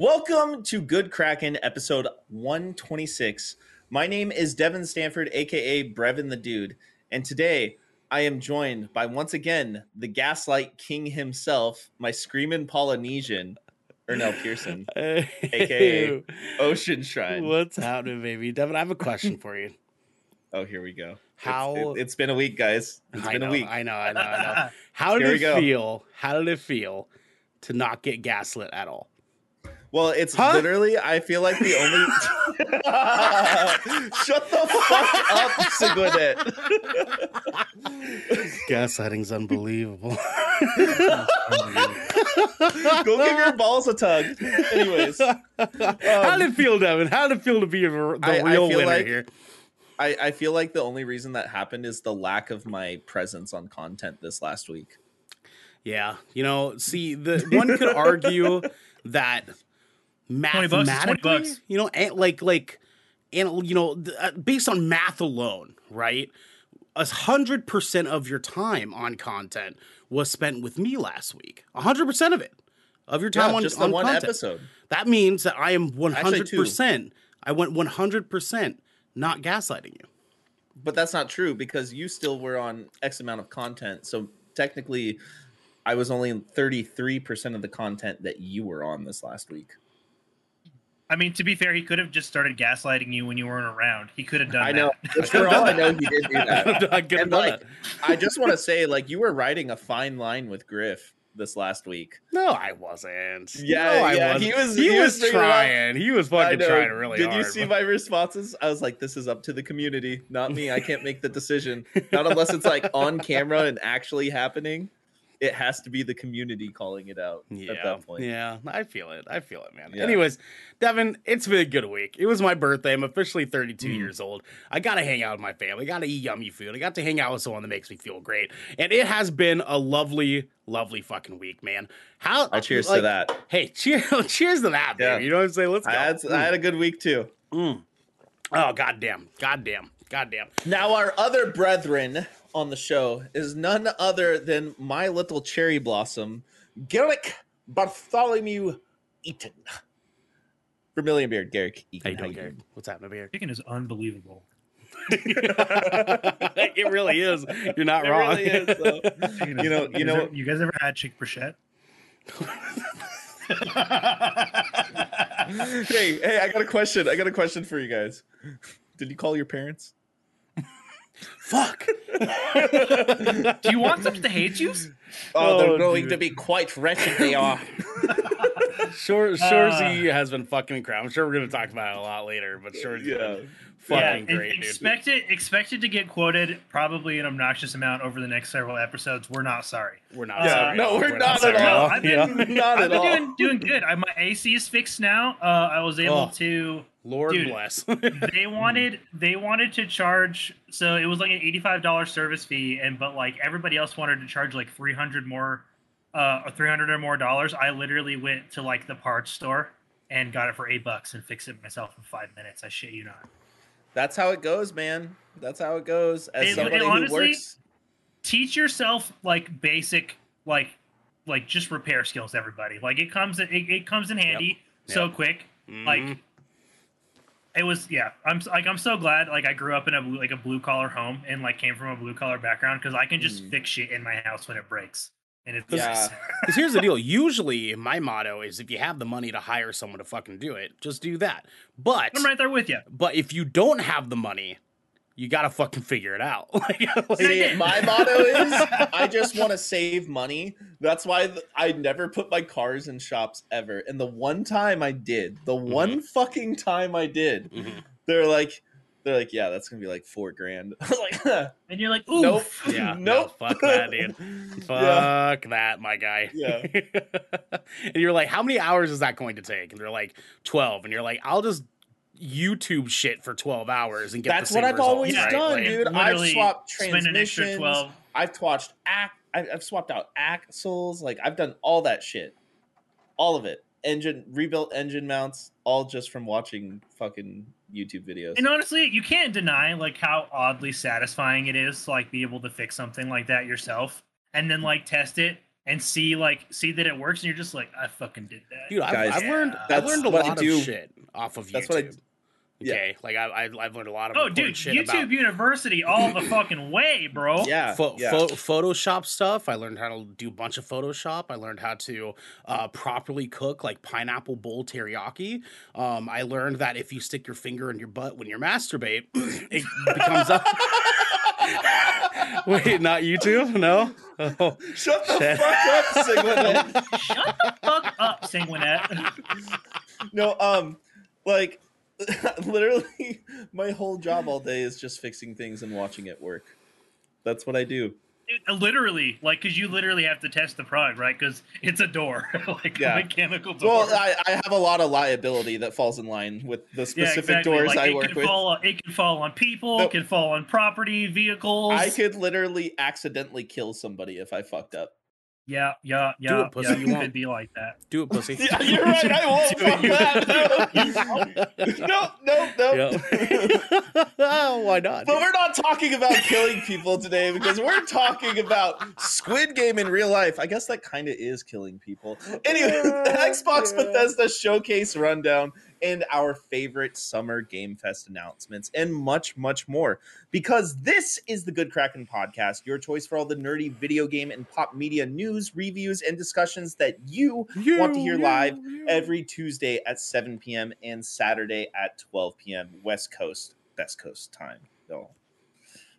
Welcome to Good Kraken, episode 126. My name is Devin Stanford, aka Brevin the Dude, and today I am joined by once again the Gaslight King himself, my screaming Polynesian, Ernell Pearson, aka Ocean Shrine. What's happening, baby? Devin, I have a question for you. Oh, here we go. How It's, it, has been a week, guys. It's I been know, a week. I know, I know, I know. How did it go. feel? How did it feel to not get gaslit at all? Well, it's Huh? literally. I feel like the only. Shut the fuck up, Sigwinet. Gaslighting's unbelievable. Go give your balls a tug. Anyways, How did it feel, Devin? How did it feel to be the Um, I- I real feel winner like- here? I, I feel like the only reason that happened is the lack of my presence on content this last week. Yeah, you know, see, the one could argue that 20 bucks 20 mathematically, bucks. you know, and like like and you know, th- uh, based on math alone, right? A hundred percent of your time on content was spent with me last week. A hundred percent of it of your time Yeah, on just the on one content. episode. That means that I am one Actually, hundred two. percent. I went one hundred percent not gaslighting you. But that's not true because you still were on X amount of content. So technically, I was only 33% of the content that you were on this last week. I mean, to be fair, he could have just started gaslighting you when you weren't around. He could have done that. I know. that. For all I know, he did do that. I could've And like, that. I just want to say, like, you were riding a fine line with Griff this last week. No, I wasn't. Yeah, no, I yeah, wasn't. he was- He, he was, was bringing it trying. He was fucking trying really hard. Did hard. you see but- my responses? I was like, this is up to the community, not me. I can't make the decision. Not unless it's like on camera and actually happening. It has to be the community calling it out Yeah, at that point. yeah, I feel it. I feel it, man. Yeah. Anyways, Devin, it's been a good week. It was my birthday. I'm officially 32 Mm. years old. I got to hang out with my family. Got to eat yummy food. I got to hang out with someone that makes me feel great. And it has been a lovely, lovely fucking week, man. How? I cheers like, to that. Hey, cheers! cheers to that, Yeah. baby. You know what I'm saying? Let's go. I had, I had a good week too. Mm. Oh goddamn! Goddamn! Goddamn! Now, our other brethren on the show is none other than my little cherry blossom, Garrick Bartholomew Eaton. Vermilion Beard, Garrick Eaton. How you doing, how Garrett? What's happening here? Chicken is unbelievable. it really is. You're not It wrong. really is, though. Chicken is- You know- you guys know- ever- you guys ever had chick bruschette? hey, hey, I got a question. I got a question for you guys. Did you call your parents? Fuck. Do you want them to hate you? Oh, they're Oh, going dude. to be quite wretched. They are. Shor- Shoresy uh. has been fucking incredible. I'm sure we're gonna talk about it a lot later, but Shoresy's Yeah. Been fucking yeah, great, dude. expect it. Expect it to get quoted probably an obnoxious amount over the next several episodes. We're not sorry. We're not. Yeah, sorry. no, we're not sorry at all. I've Yeah. been, Not I've at been all. doing doing good. I, my AC is fixed now. Uh, I was able Oh. to. Lord Dude. bless. They wanted they wanted to charge so it was like an eighty five dollar service fee and but like everybody else wanted to charge like three hundred more uh or three hundred or more dollars. I literally went to like the parts store and got it for eight bucks and fixed it myself in five minutes. I shit you not. That's how it goes, man. That's how it goes. As It- it somebody honestly- who works, teach yourself like basic like like just repair skills everybody like it comes it, it comes in handy so Yep. quick Mhm. like it was yeah i'm like i'm so glad like i grew up in a blue, like a blue collar home and like came from a blue collar background because i can just Mhm. fix shit in my house when it breaks and it's Yeah. Because here's the deal. Usually, my motto is if you have the money to hire someone to fucking do it, just do that. But i'm right there with you but if you don't have the money, you gotta fucking figure it out. like, like- See, my motto is I just want to save money. That's why th- I never put my cars in shops ever. And the one time I did, the Mm-hmm. one fucking time I did, Mhm. they're like, they're like, yeah, that's gonna be like four grand. I was like, and you're like ooh nope, Yeah, no, nope, fuck that, dude. Yeah. Fuck that, my guy. Yeah. and you're like, how many hours is that going to take? And they're like, 12. And you're like, I'll just YouTube shit for 12 hours and get That's the same what I've results, always right? done, Like, dude. I've swapped spend an extra transmissions. I've watched act. I've I've swapped out axles. Like I've done all that shit, all of it. Engine rebuilt engine mounts, all just from watching fucking YouTube videos. And honestly, you can't deny like how oddly satisfying it is to like be able to fix something like that yourself and then like test it and see like see that it works, and you're just like, I fucking did that. Dude, I've, Guys, I've learned I've learned a lot of do. shit off of YouTube. That's what I- yeah. Okay, like I, I I've learned a lot of Oh, dude, shit YouTube about University all the fucking way, bro. Yeah, Pho- yeah. pho- Photoshop stuff. I learned how to do a bunch of Photoshop. I learned how to uh, properly cook like pineapple bowl teriyaki. Um, I learned that if you stick your finger in your butt when you masturbate, it becomes up. Wait, not YouTube? No. Oh, Shut the Shit. fuck up, Sigwin. Shut the fuck up, Sanguinette. no, um, like literally, my whole job all day is just fixing things and watching it work. That's what I do. Dude, uh, literally, like, because you literally have to test the product, right? Because it's a door, like Yeah. a mechanical door. Well, I, I have a lot of liability that falls in line with the yeah, specific exactly. doors like, I it work with. Fall it can fall on people, No. it can fall on property, vehicles. I could literally accidentally kill somebody if I fucked up. Yeah, yeah, yeah. Do it, pussy, yeah, you it won't. be like that. do it, pussy. Yeah, you're right. I won't Do fuck it. that. No, no, no, no. Yeah. Why not? But we're not talking about killing people today because we're talking about Squid Game in real life. I guess that kind of is killing people. Anyway, the Xbox Bethesda showcase rundown and our favorite summer Game Fest announcements and much, much more. Because this is the Good Kraken podcast, your choice for all the nerdy video game and pop media news, reviews, and discussions that you want to hear live every Tuesday at 7 p.m. and Saturday at 12 p.m. West Coast, Best Coast time. No,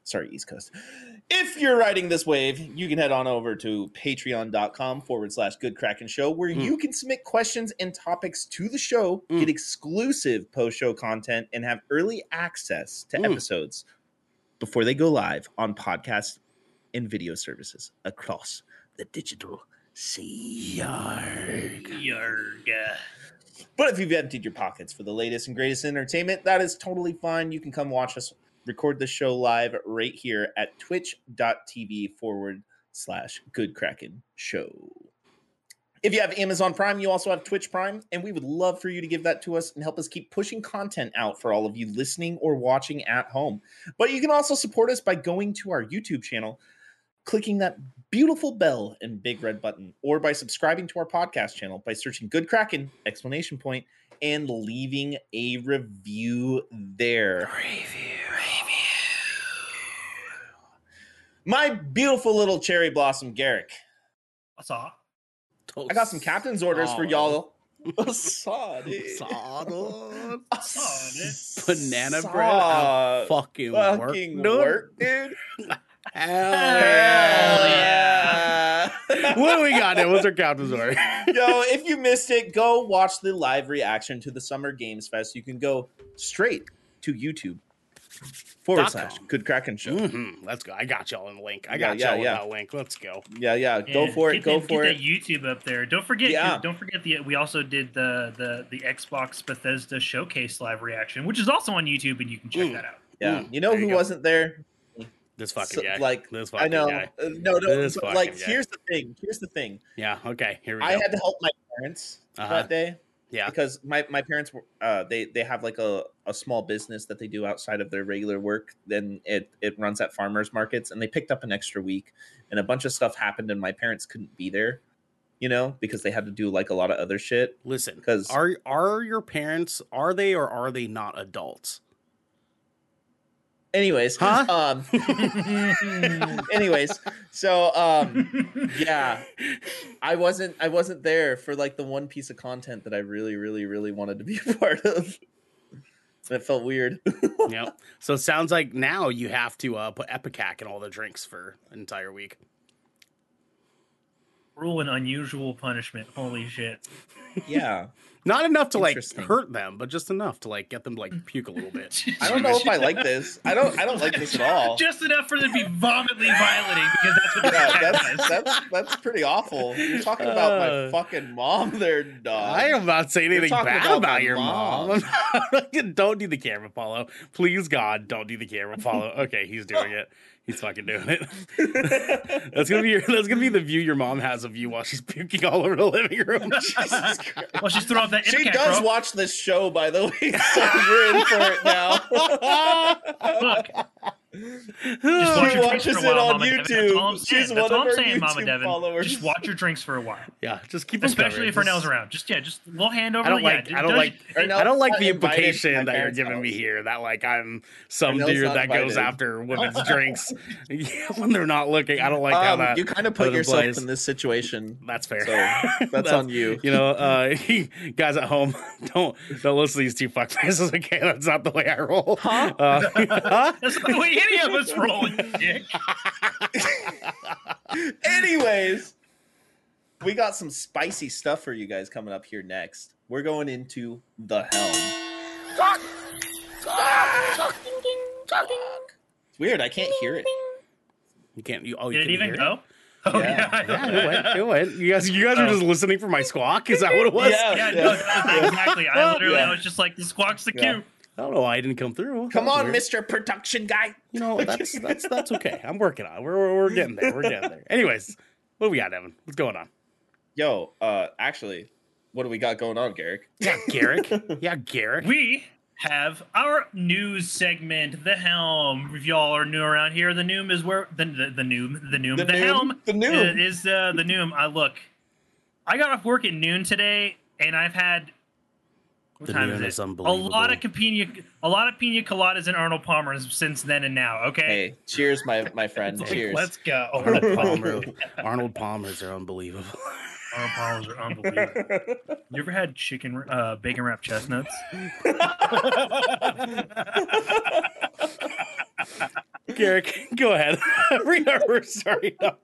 sorry, East Coast. If you're riding this wave, you can head on over to patreon.com forward slash good kraken show, where Mm. you can submit questions and topics to the show, Mm. get exclusive post show content, and have early access to Mm. episodes before they go live on podcast and video services across the digital sea. Yarg. But if you've emptied your pockets for the latest and greatest entertainment, that is totally fine. You can come watch us record the show live right here at twitch.tv forward slash good kraken show. If you have Amazon Prime, you also have Twitch Prime, and we would love for you to give that to us and help us keep pushing content out for all of you listening or watching at home. But you can also support us by going to our YouTube channel, clicking that beautiful bell and big red button, or by subscribing to our podcast channel by searching Good Kraken point and leaving a review there. My beautiful little cherry blossom Garrick. I saw. Oh, I got some captain's orders for y'all. Oh. Saw, dude. Saw, dude. Saw, Banana Saw. bread. How fucking, Fucking work, dude. work, dude. Hell Hell yeah. what do we got now? What's our captain's order? Yo, if you missed it, go watch the live reaction to the Summer Games Fest. You can go straight to YouTube forward Dot slash com. Good Kraken Show. Mhm. Let's go. I got y'all in the link. I got yeah, y'all with yeah. that link. Let's go. Yeah, yeah. Go Yeah, for it. Go that- for get it. that YouTube up there. Don't forget. Yeah. Don't forget the. We also did the the the Xbox Bethesda Showcase live reaction, which is also on YouTube, and you can check Mm. that out. Yeah. Mm, You know there who you wasn't there? This fucking So, guy. like, this fucking I know. guy. Uh, no, no. This but, fucking like, guy. here's the thing. Here's the thing. Yeah. Okay. Here we go. I had to help my parents Uh-huh. that day yeah. because my, my parents uh they they have like a, a small business that they do outside of their regular work then it it runs at farmers markets and they picked up an extra week and a bunch of stuff happened and my parents couldn't be there you know because they had to do like a lot of other shit Listen. because Are are your parents? Are they or are they not adults? Anyways Huh? um anyways so um yeah i wasn't i wasn't there for like the one piece of content that i really really really wanted to be a part of and it felt weird yep. So it sounds like now you have to uh, put Ipecac in all the drinks for an entire week. Rule an unusual punishment. Holy shit! yeah Not enough to like Interesting. hurt them, but just enough to like get them to like puke a little bit. I don't know if I like this. I don't. I don't like this at all. Just enough for them to be vomitly violating because that's what Yeah, that's that's that's pretty awful. You're talking about my Uh, fucking mom, there, dog. I am not saying anything bad about about, your mom. mom. don't do the camera follow. Please, God, don't do the camera follow. Okay, he's doing it. He's fucking doing it. that's gonna be your, that's gonna be the view your mom has of you while she's puking all over the living room. well, she's throwing up that She Ipecac, does bro. watch this show, by the way, so you're in for it now. Look, Just watch She your drinks watches for a it while, on Mama Devin. That's all I'm YouTube. saying. She's That's one all of I'm saying, Mama YouTube Devin. followers. Just watch your drinks for a while. Yeah, just keep them Especially covered. if Ernell's Just- around. Just yeah, just a little hand over. I don't like. it I don't like. Ernell- I don't like the not invited to implication that you're parents' giving me here. That like I'm some Ernell's dude not that goes after women's drinks when they're not looking. I don't like how Um, that. you kind of put put yourself place. in this situation. that's fair. So that's on you. You know, uh, guys at home, don't don't listen to these two fuck faces. Okay, that's not the way I roll. Huh? Uh, huh? That's not the way any of us roll. you dick. Anyways, we got some spicy stuff for you guys coming up here next. We're going into the helm. Ah! It's weird. I can't hear it. You can't. You, oh, you Did it even hear go? Oh Yeah. yeah. Yeah, it went. It went. You guys, you guys were Oh. just listening for my squawk. Is that what it was? Yeah. Yeah, no, exactly. I literally, Yeah. I was just like, the squawk's the Yeah. cue. I don't know why I didn't come through. Come That was on, weird. Mr. Production Guy. You know that's that's that's okay. I'm working on. it. We're we're, we're getting there. We're getting there. Anyways, what do we got, Evan? What's going on? Yo, uh, actually, what do we got going on, Garrick? Yeah, Garrick. Yeah, Garrick. We have our news segment, the helm. If y'all are new around here, the noom is where the the, the noom, the noom, the, The noom? helm, The noom. i- is uh, the noom. I look, I got off work at noon today, and I've had. What The time noon is is it? unbelievable. A lot of pina, a lot of pina coladas and Arnold Palmer's since then and now. Okay, Hey, cheers, my my friend. Like, cheers. let's go. Arnold Palmer. Arnold Palmer's are unbelievable. Arnold Palmer's are unbelievable. You ever had chicken, uh, bacon wrapped chestnuts? Garrick, go ahead. Read our first. No.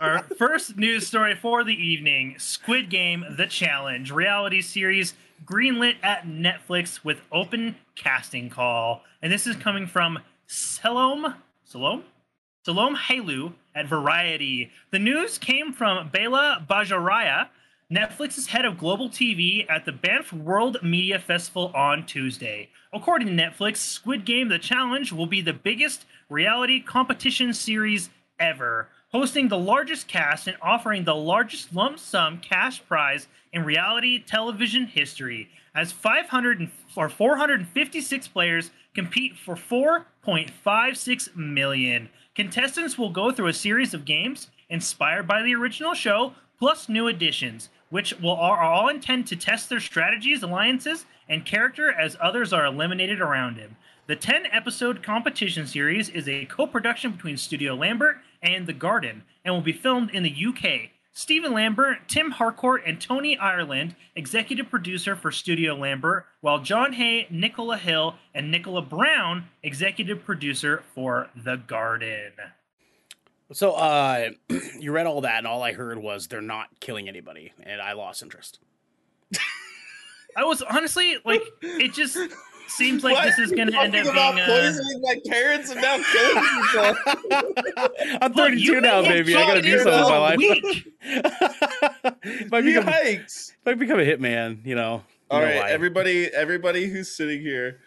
Our first news story for the evening Squid Game The Challenge, reality series greenlit at Netflix with open casting call. And this is coming from Salome, Salome? Selome Hailu at Variety. The news came from Bela Bajaria, Netflix's head of global TV at the Banff World Media Festival on Tuesday. According to Netflix, Squid Game The Challenge will be the biggest reality competition series ever, hosting the largest cast and offering the largest lump sum cash prize in reality television history, as 500 and- or 456 players compete for 4.56 million. Contestants will go through a series of games inspired by the original show, plus new additions, which will are all intend to test their strategies, alliances, and character as others are eliminated around him. The 10 episode competition series is a co production between Studio Lambert and The Garden and will be filmed in the UK. Stephen Lambert, Tim Harcourt, and Toni Ireland, executive producer for Studio Lambert, while John Hay, Nicola Hill, and Nicola Brown, executive producer for The Garden. So, uh, you read all that, and all I heard was they're not killing anybody, and I lost interest. I was honestly like, it just seems like Why this is going to end up talking about being. Uh, poisoning my parents and now killing people. I'm 32 you now, baby. I gotta shot do it something with my life. week. if, I become, if Yikes! I become a hitman, you know. All you right, why. everybody, everybody who's sitting here.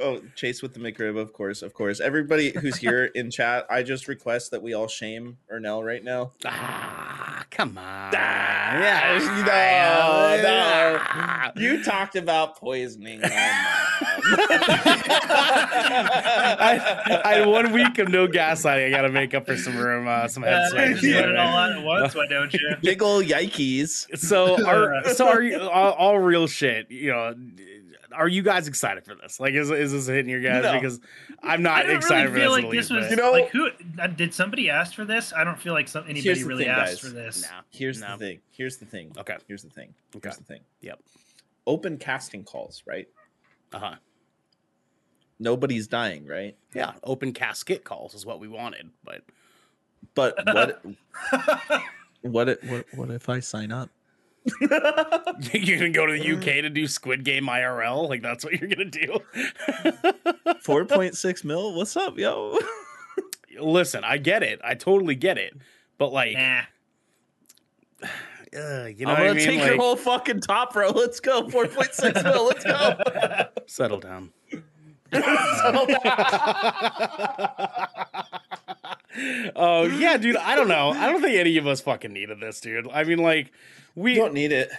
Oh, Chase with the McRib, of course, of course. Everybody who's here in chat, I just request that we all shame Ernell right now. Ah, come on. Ah, yeah, no, no. You talked about poisoning my I, I had one week of no gaslighting. I got to make up for some room, uh, some head swings. just let it all out at once, why don't you? Big ol' yikes. So, are so are you all, all real shit? You know, are you guys excited for this? Like, is is this hitting your guys? No. Because I'm I not don't excited really feel for like this. this in the was You know- like who uh, did somebody ask for this? I don't feel like some, anybody really thing, asked guys. for this. but- Nah. Here's No. the thing. Here's the thing. Okay. Here's the thing. Okay. Here's the thing. Yep. Open casting calls, right? Uh huh. Nobody's dying, right? Yeah. Open casket calls is what we wanted, but But what? what? If, what? What if I sign up? you're gonna go to the UK to do Squid Game IRL. Like that's what you're gonna do. Four point six mil. What's up, yo? Listen, I get it. I totally get it. But like, Nah. Uh, you know I'm gonna I mean? take Like, your whole fucking top row. Let's go. Four point six mil. Let's go. settle down. Oh yeah, dude. I don't know. I don't think any of us fucking needed this, dude. I mean, like, we You don't need it.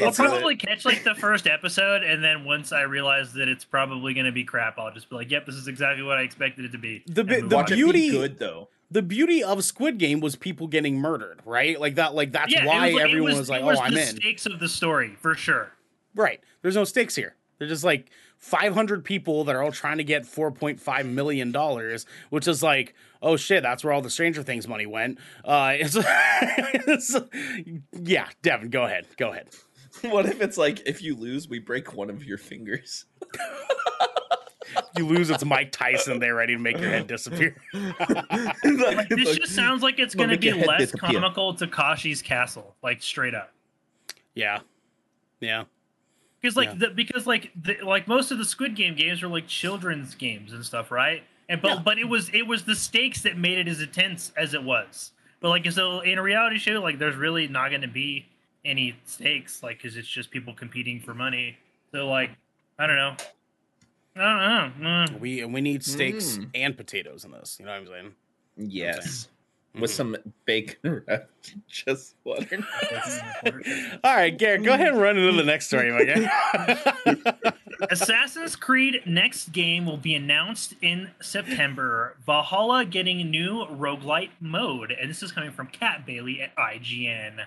I'll It's not- probably catch like the first episode, and then once I realize that it's probably going to be crap, I'll just be like, "Yep, this is exactly what I expected it to be." The and bit- move the on. Watch it beauty- be good though. The beauty of Squid Game was people getting murdered, right? Like that. Like that's yeah, why was everyone was, was, like, it was "Oh, I'm the in." stakes of the story for sure. Right. There's no stakes here. They're just like 500 people that are all trying to get 4.5 million dollars, which is like, oh shit, that's where all the Stranger Things money went. Uh, it's, it's- yeah, Devin, go ahead, go ahead. What if it's like if you lose, we break one of your fingers? You lose, it's Mike Tyson there, ready to make your head disappear. Like, this just sounds like it's going to be less disappear. comical to Kashi's castle, like straight up. yeah, yeah. Because like Yeah. the because like the, like most of the Squid Game games are like children's games and stuff, right? And but Yeah. but it was it was the stakes that made it as intense as it was. But like so in a reality show, like there's really not going to be any stakes, like because it's just people competing for money. So like I don't know. I don't. Mm. We we need steaks Mm. and potatoes in this. You know what I'm saying? Yes. With Mhm. some bacon, just water. All right, Garrett, go ahead and run into the next story, my guy. Assassin's Creed next game will be announced in September. Valhalla getting a new roguelite mode, and this is coming from Kat Bailey at IGN.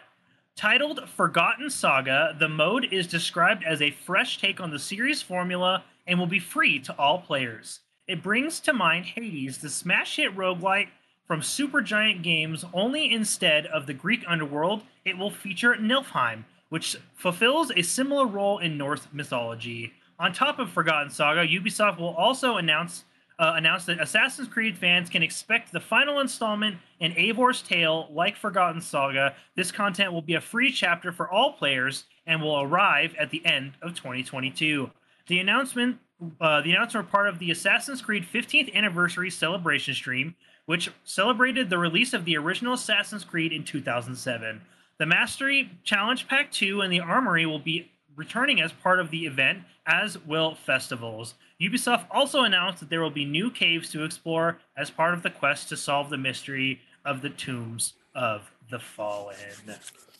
Titled Forgotten Saga, the mode is described as a fresh take on the series formula and will be free to all players. It brings to mind Hades, the smash hit roguelite from Supergiant Games, only instead of the Greek underworld, it will feature Niflheim, which fulfills a similar role in Norse mythology. On top of Forgotten Saga, Ubisoft will also announce uh, announce that Assassin's Creed fans can expect the final installment in Eivor's Tale, like Forgotten Saga. This content will be a free chapter for all players and will arrive at the end of 2022. The announcement, uh, the announcement, were part of the Assassin's Creed 15th anniversary celebration stream, which celebrated the release of the original Assassin's Creed in 2007. The Mastery Challenge Pack 2 and the Armory will be returning as part of the event, as will festivals. Ubisoft also announced that there will be new caves to explore as part of the quest to solve the mystery of the tombs of the fallen.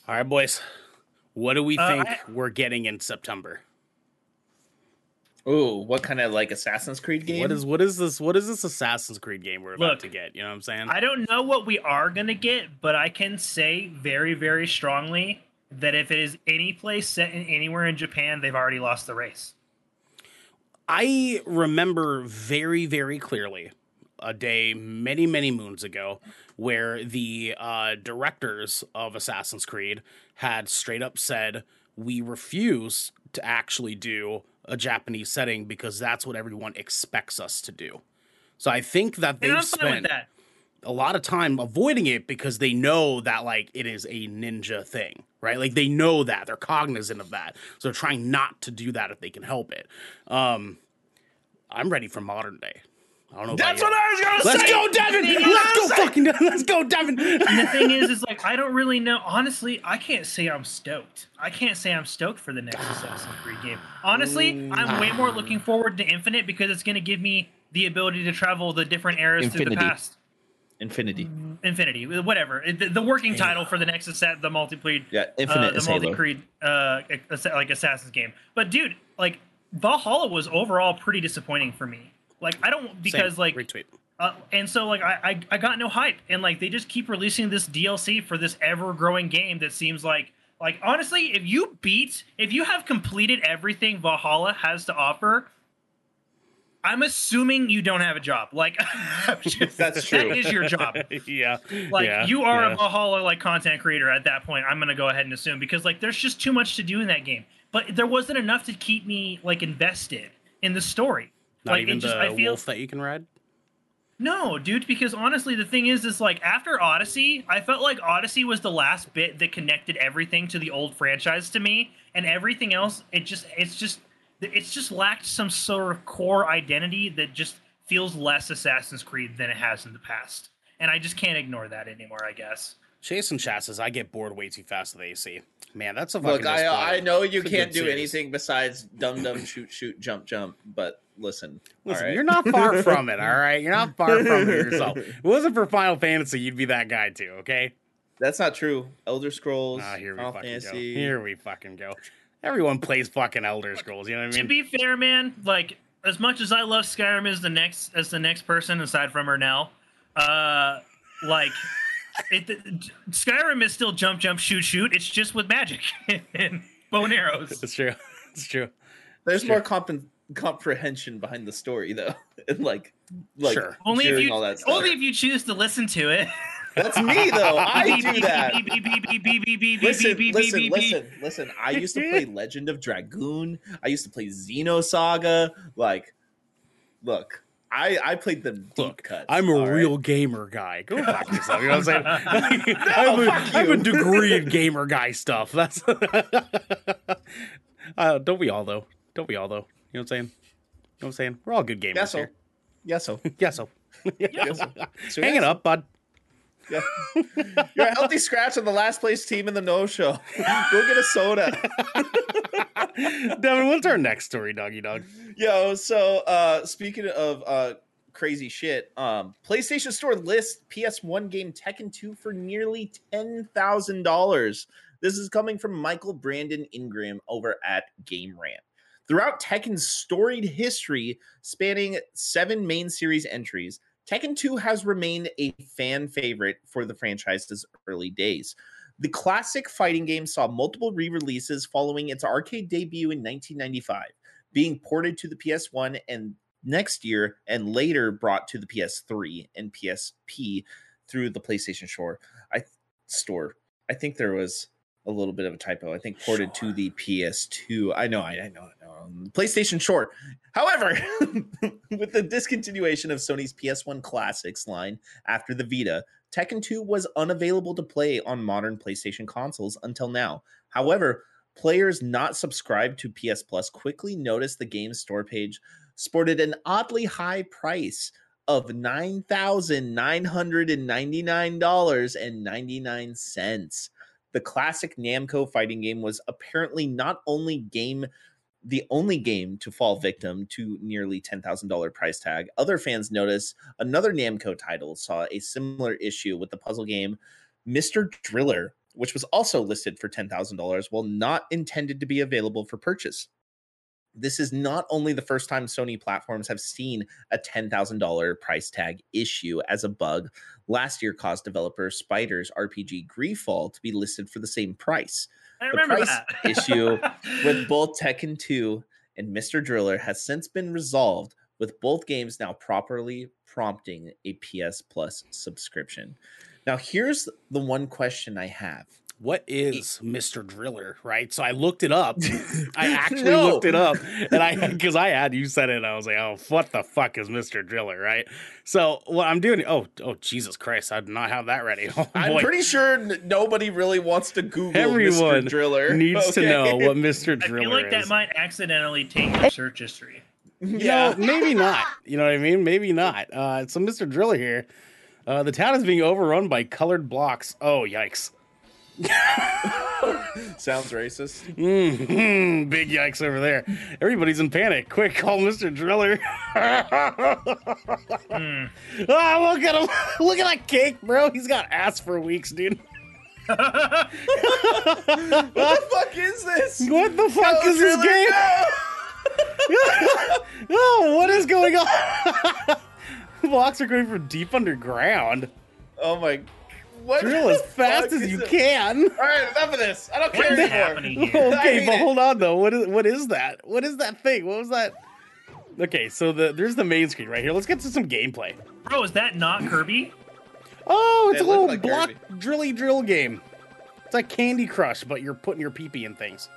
All right, boys. What do we Uh, think I- we're getting in September? Ooh, what kind of like Assassin's Creed game? What is what is this? What is this Assassin's Creed game we're about Look, to get? You know what I'm saying? I don't know what we are going to get, but I can say very, very strongly that if it is any place set in anywhere in Japan, they've already lost the race. I remember very, very clearly a day many, many moons ago where the uh, directors of Assassin's Creed had straight up said, We refuse to actually do a Japanese setting because that's what everyone expects us to do. So I think that they've I'm fine with spent that. a lot of time avoiding it because they know that like it is a ninja thing, right? Like they know that they're cognizant of that, so they're trying not to do that if they can help it. Um, I'm ready for modern day. I don't know. That's about what I was gonna you. Let's say. go, Devin. Let's go, fucking. Devin. Let's go, Devin. And the thing is, is like I don't really know. Honestly, I can't say I'm stoked. I can't say I'm stoked for the next Assassin's Creed game. Honestly, I'm way more looking forward to Infinite because it's going to give me the ability to travel the different eras through the Infinity. past. Infinity. Infinity, whatever. The, the working title for the next Assa- the multiplayer Yeah, uh, the is multi Creed, uh, like Assassin's game. But dude, like Valhalla was overall pretty disappointing for me. Like I don't because Same. like retweet. uh, and so like I, I I got no hype and like they just keep releasing this DLC for this ever growing game that seems like like honestly if you beat if you have completed everything Valhalla has to offer. I'm assuming you don't have a job. Like That's true. That is your job yeah, like yeah, you are yeah. a Valhalla like content creator at that point. I'm gonna go ahead and assume because like there's just too much to do in that game. But there wasn't enough to keep me like invested in the story. Not like even it just the I feel wolf that you can ride. no, dude. Because honestly, the thing is, is like after Odyssey, I felt like Odyssey was the last bit that connected everything to the old franchise to me, and everything else, it just it's just it's just lacked some sort of core identity that just feels less Assassin's Creed than it has in the past. And I just can't ignore that anymore. I guess. Chasing chassis, I get bored way too fast with AC. Man, that's a fucking. Look, I, disappointment. I know you It's can't do series. anything besides dum dum shoot shoot jump jump, but listen, Listen, all right? you're not far from it, all right? You're not far from it yourself. If it wasn't for Final Fantasy, you'd be that guy too, okay? That's not true. Elder Scrolls, Ah, here we Final fucking Fantasy. go. Here we fucking go. Everyone plays fucking Elder Scrolls. You know what I mean? to mean? be fair, man, like as much as I love Skyrim as the next as the next person aside from her now, uh, like it, Skyrim is still jump, jump, shoot, shoot. It's just with magic and bow and arrows. it's true. It's true. There's Sure. more comp- comprehension behind the story, though, and like, like Sure. Only if you all that only if you choose to listen to it. That's me, though. I do that. Listen, Listen, listen, listen, listen. I used to play Legend of Dragoon. I used to play Xenosaga. Like, look, I I played the deep Look, cuts. I'm a all right? real gamer guy. Go fuck yourself. You know what I'm saying? I'm, a, I'm a degree in gamer guy stuff. That's uh, don't we all though? Don't we all though? You know what I'm saying? You know what I'm saying? We're all good gamers Yeah, so. here. Yeah, so. Yeah, so. Yeah, so. Hang yeah, it up, bud. Yeah. You're a healthy scratch on the last place team in the no show. Go get a soda. Devin, what's our next story, doggy dog? Yo, so uh speaking of uh crazy shit, um PlayStation Store lists PS1 game Tekken 2 for nearly $10,000. This is coming from Michael Brandon Ingram over at Game Rant. Throughout Tekken's storied history, spanning seven main series entries, Tekken 2 has remained a fan favorite for the franchise's early days. The classic fighting game saw multiple re releases following its arcade debut in 1995, being ported to the PS1 and next year, and later brought to the PS3 and PSP through the PlayStation Store. I store. I think there was a little bit of a typo. I think ported to the PS2. I know, I, I know. Um, PlayStation Short. However, with the discontinuation of Sony's PS1 Classics line after the Vita, Tekken 2 was unavailable to play on modern PlayStation consoles until now. However, players not subscribed to PS Plus quickly noticed the game's store page sported an oddly high price of $9,999.99. The classic Namco fighting game was apparently not only game the only game to fall victim to nearly $10,000 price tag. Other fans noticed another Namco title saw a similar issue with the puzzle game Mr. Driller, which was also listed for $10,000 while not intended to be available for purchase. This is not only the first time Sony platforms have seen a $10,000 price tag issue as a bug. Last year caused developer Spider's RPG GreedFall to be listed for the same price I the remember price that issue with both Tekken 2 and Mr. Driller has since been resolved, with both games now properly prompting a PS Plus subscription. Now, here's the one question I have. What is Mr. Driller, right? So I looked it up. I actually No. looked it up, and I because I had you said it, and I was like, "Oh, what the fuck is Mr. Driller?" Right? So what I'm doing? Oh, oh, Jesus Christ! I did not have that ready. Oh, I'm pretty sure n- nobody really wants to Google Everyone Mr. Driller. needs to know what Mr. driller I Driller feel like is. that might accidentally take your search history. Yeah. know, maybe not. You know what I mean? Maybe not. Uh, so, Mr. Driller here. Uh, the town is being overrun by colored blocks. Oh, yikes. Sounds racist. Mm, big yikes over there. Everybody's in panic. Quick, call Mr. Driller. Hmm. Ah, look at him. Look at that cake, bro. He's got ass for weeks, dude. What the fuck is this? What the fuck Go, is this game? go! oh, what is going on? blocks are going from deep underground. Oh my. What Drill as fast as you it? can. All right, enough of this. I don't What care is anymore. happening here? Okay, but it. hold on though. What is what is that? What is that thing? What was that? Okay, so the there's the main screen right here. Let's get to some gameplay. Bro, is that not Kirby? Oh, it's They a little like block Kirby. drilly drill game. It's like Candy Crush, but you're putting your pee-pee in things.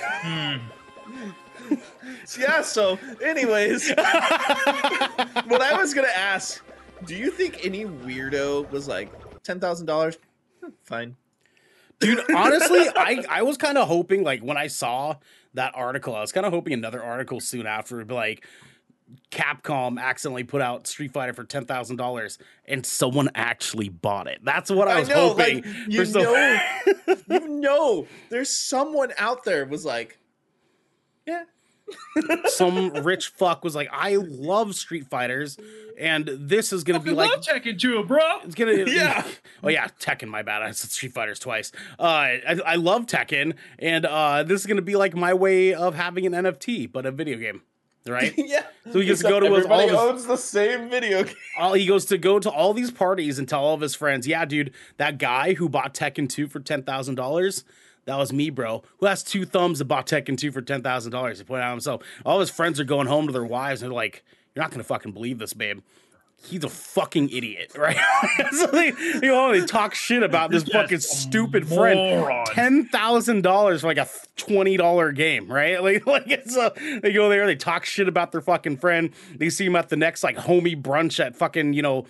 Hmm. Yeah, so anyways, what I was gonna ask, do you think any weirdo was like ten thousand dollars? Hmm, fine. Dude, honestly, I, I was kind of hoping, like, when I saw that article, I was kind of hoping another article soon after would be like, Capcom accidentally put out Street Fighter for $10,000 and someone actually bought it. That's what I was hoping. like you some- know, you know, there's someone out there was like, yeah, some rich fuck was like, I love Street Fighters, and this is gonna be like love Tekken 2, bro. it's gonna Yeah. Oh yeah, Tekken. My bad. I said Street Fighters twice. Uh, I, I love Tekken, and uh, this is gonna be like my way of having an NFT, but a video game, right? yeah. So he gets to go to his, all everybody of his, owns the same video game. all he goes to go to all these parties and tell all of his friends, yeah, dude, that guy who bought Tekken 2 for ten thousand dollars, that was me, bro. Who has two thumbs that bought Tekken 2 for ten thousand dollars? He put on himself. All his friends are going home to their wives and they're like, You're not gonna fucking believe this, babe. He's a fucking idiot, right? so they, they, go, they talk shit about this Just fucking stupid friend. Ten thousand dollars for like a twenty dollar game, right? Like, like it's a, they go there, they talk shit about their fucking friend. They see him at the next like homie brunch at fucking you know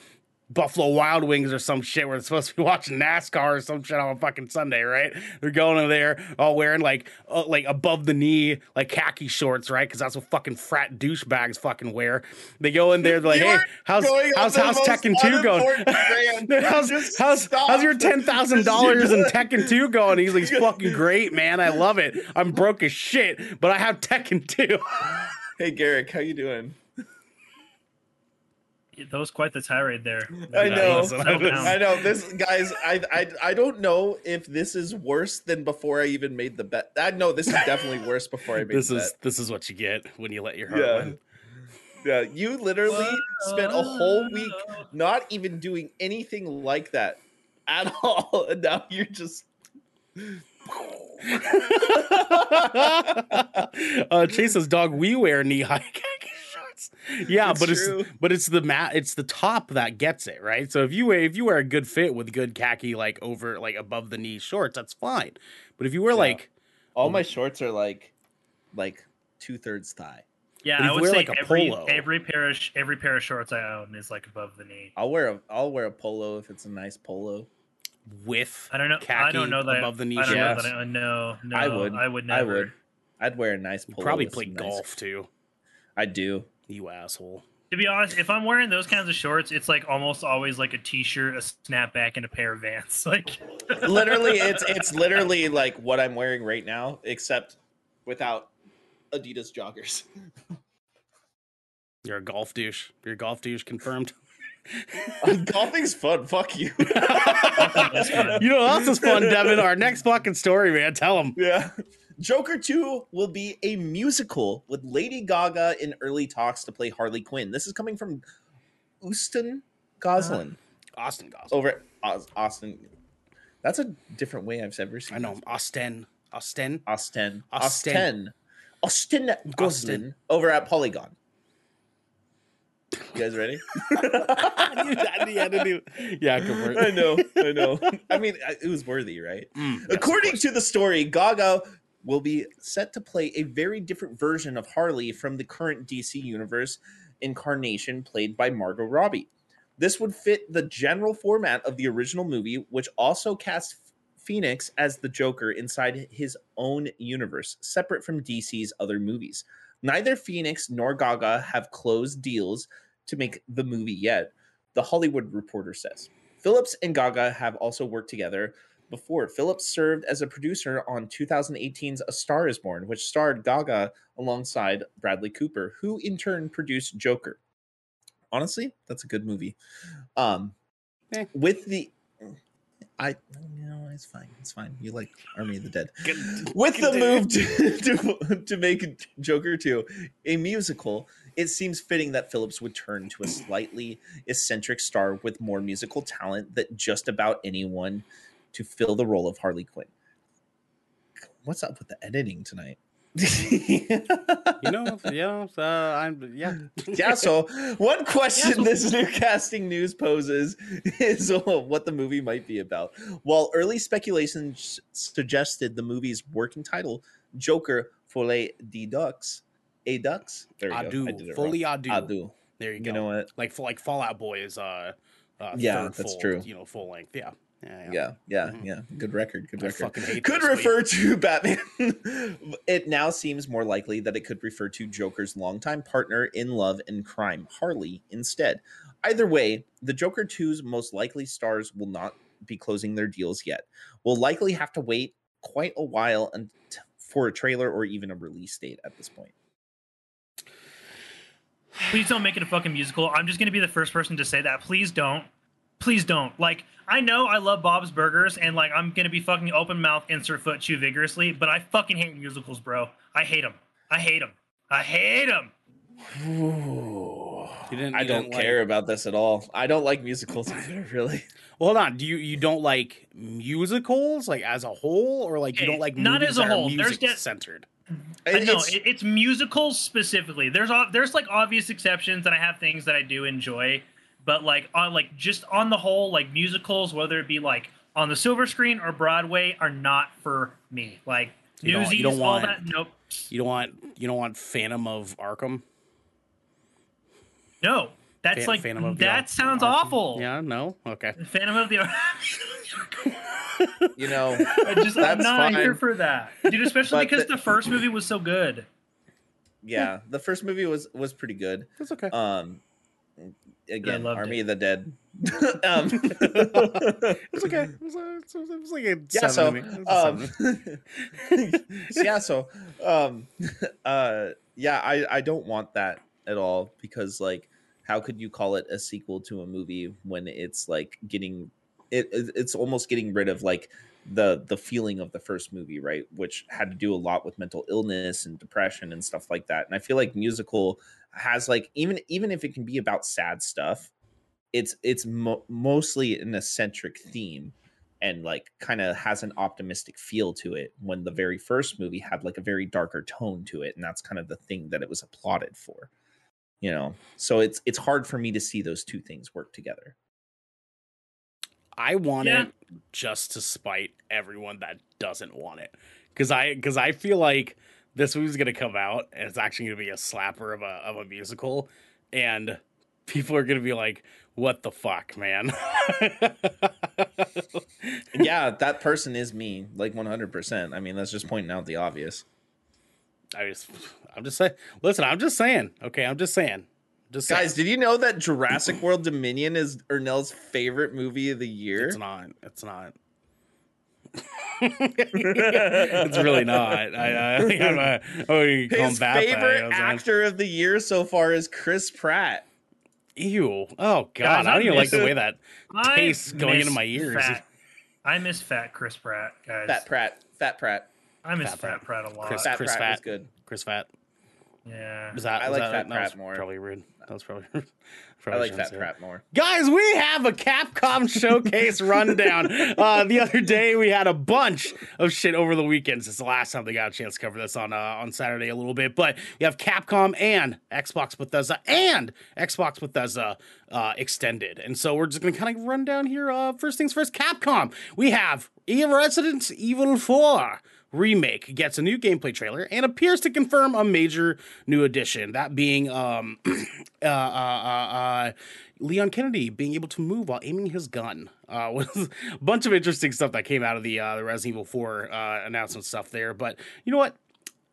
Buffalo Wild Wings or some shit where they're supposed to be watching NASCAR or some shit on a fucking Sunday, right? They're going in there all wearing like uh, like above the knee like khaki shorts, right? Because that's what fucking frat douchebags fucking wear. They go in there, they're like, You hey, how's how's how's Tekken two going? how's how's, stop. how's your ten thousand dollars in Tekken two going? He's like, fucking great, man. I love it. I'm broke as shit, but I have Tekken two. Hey Garrick, how you doing? That was quite the tirade there. I know. I know this guys. I, I I don't know if this is worse than before I even made the bet. I know this is definitely worse before I made This the is bet. this is what you get when you let your heart Yeah. win. Yeah, you literally spent a whole week not even doing anything like that at all, and now you're just. uh, Chase's dog, we wear knee high khaki shorts. Yeah, It's but true. it's but it's the mat, it's the top that gets it right. So if you wear if you wear a good fit with good khaki like over like above the knee shorts, that's fine. But if you wear Yeah. like All my shorts are like, like two thirds thigh. Yeah, I would wear, say like, a every polo- every pair of sh- every pair of shorts I own is like above the knee. I'll wear a I'll wear a polo if it's a nice polo. with I don't know. I don't know that above the knee I don't know that. I, no, no, I would. I would I would. I'd wear a nice You polo. probably play some nice- golf too. I do. You asshole. To be honest, if I'm wearing those kinds of shorts, it's like almost always like a t-shirt, a snapback, and a pair of Vans. Like, literally it's it's literally like what I'm wearing right now, except without Adidas joggers. You're a golf douche. You're a golf douche confirmed. Golfing's fun. Fuck you. You know what else is fun, Devin? Our next fucking story, man. Tell them. yeah. Joker 2 will be a musical with Lady Gaga in early talks to play Harley Quinn. This is coming from Austin Goslin Austin Goslin. over at Aus- Austin. That's a different way I've ever seen I know. Austin. Austin. Austin. Austin. Austin. Goslin over at Polygon. You guys ready? yeah, yeah, go for it. I know, I know. I mean, it was worthy, right? Mm, According to the story, Gaga will be set to play a very different version of Harley from the current DC universe incarnation played by Margot Robbie. This would fit the general format of the original movie, which also cast Phoenix as the Joker inside his own universe, separate from DC's other movies. Neither Phoenix nor Gaga have closed deals to make the movie yet, the Hollywood Reporter says. Phillips and Gaga have also worked together before. Phillips served as a producer on 2018's A Star is Born, which starred Gaga alongside Bradley Cooper, who in turn produced Joker. Honestly, that's a good movie. Um, Eh. with the I you know it's fine. It's fine. You like Army of the Dead. Get- With the continue. move to, to, to make Joker 2 a musical, it seems fitting that Phillips would turn to a slightly eccentric star with more musical talent than just about anyone to fill the role of Harley Quinn. What's up with the editing tonight? You know, yeah, uh, I'm, yeah. yeah, so one question this new casting news poses is uh, what the movie might be about. While early speculation s- suggested the movie's working title, Joker Folie de Ducks, a Ducks? There you Adu, go. I it fully wrong. adu. Adu. There you go. You know what? like like Fallout Boy is uh, uh Yeah, that's full, true. You know, full length. Yeah, yeah, Yeah, yeah, Mhm. yeah. Good record. Good I record. fucking hate could this, but refer to Batman. it now seems more likely that it could refer to Joker's longtime partner in love and crime, Harley, instead. Either way, the Joker 2's most likely stars will not be closing their deals yet. We'll likely have to wait quite a while and for a trailer or even a release date at this point. Please don't make it a fucking musical. I'm just gonna be the first person to say that. Please don't. Please don't. Like, I know I love Bob's Burgers, and like I'm gonna be fucking open mouth, insert foot, chew vigorously, but I fucking hate musicals, bro. I hate them. I hate them. I hate them. Ooh. You didn't- I don't didn't like- care about this at all. I don't like musicals either, really. Well, hold on. Do you you don't like musicals like as a whole, or like you don't like not movies as a that are whole. There's music de- centered? No, It's- it, it's musicals specifically. There's there's like obvious exceptions, and I have things that I do enjoy, but like on like just on the whole, like musicals, whether it be like on the silver screen or Broadway, are not for me. Like You don't- Newsies, you don't all want- that. Nope. You don't want you don't want Phantom of Arkham. No, that's Phan- like Phantom of the that Ar- sounds Arkham? awful. Yeah, no, okay. Phantom of the. Arkham. you know, I just I'm not fine. here for that, dude. Especially But because the- the first movie was so good. yeah, the first movie was was pretty good. That's okay. Um, again, Army it. of the Dead. um, it's okay. It's, was, a, it was, it like a yeah, so seven. to me. It was a um, yeah, so um, uh, yeah, I I don't want that at all because like, how could you call it a sequel to a movie when it's like getting it- It's almost getting rid of like the the feeling of the first movie, right? Which had to do a lot with mental illness and depression and stuff like that. And I feel like musical has like even even if it can be about sad stuff, it's it's mo- mostly an eccentric theme and like kind of has an optimistic feel to it when the very first movie had like a very darker tone to it and that's kind of the thing that it was applauded for you know so it's it's hard for me to see those two things work together I want Yeah. it just to spite everyone that doesn't want it, because I because I feel like this movie's gonna come out and it's actually gonna be a slapper of a of a musical, and people are gonna be like, "What the fuck, man?" yeah that person is me like 100% i mean that's just pointing out the obvious I just, I'm just saying. Listen, I'm just saying. Okay, I'm just saying. Just saying. guys did you know that jurassic world dominion is ernell's favorite movie of the year It's not. It's not. it's really not. I, I think I'm a. Oh, you call him his Batman, favorite you know what I'm actor of the year so far is chris pratt Ew. Oh God. Guys, I don't I even like the way that I tastes going into my ears. Fat. I miss Fat Chris Pratt, guys. fat pratt fat pratt I miss Fat Fat, Pratt. Pratt a lot. Chris- fat Chris pratt was Pratt. good Chris Fat. Yeah. Was that? I was like that, Fat that was more. Probably rude. That was probably. i probably like shouldn't fat say pratt more. Guys, we have a Capcom showcase rundown. Uh, the other day we had a bunch of shit over the weekend since the last time they got a chance to cover this on uh, on Saturday a little bit. But we have Capcom and Xbox Bethesda and Xbox Bethesda uh, extended, and so we're just gonna kind of run down here. Uh, first things first, Capcom. We have E- Resident Evil Four remake gets a new gameplay trailer and appears to confirm a major new addition. That being um, uh, uh, uh, uh, Leon Kennedy being able to move while aiming his gun. Uh, with a bunch of interesting stuff that came out of the uh, the Resident Evil 4 uh, announcement stuff there. But you know what?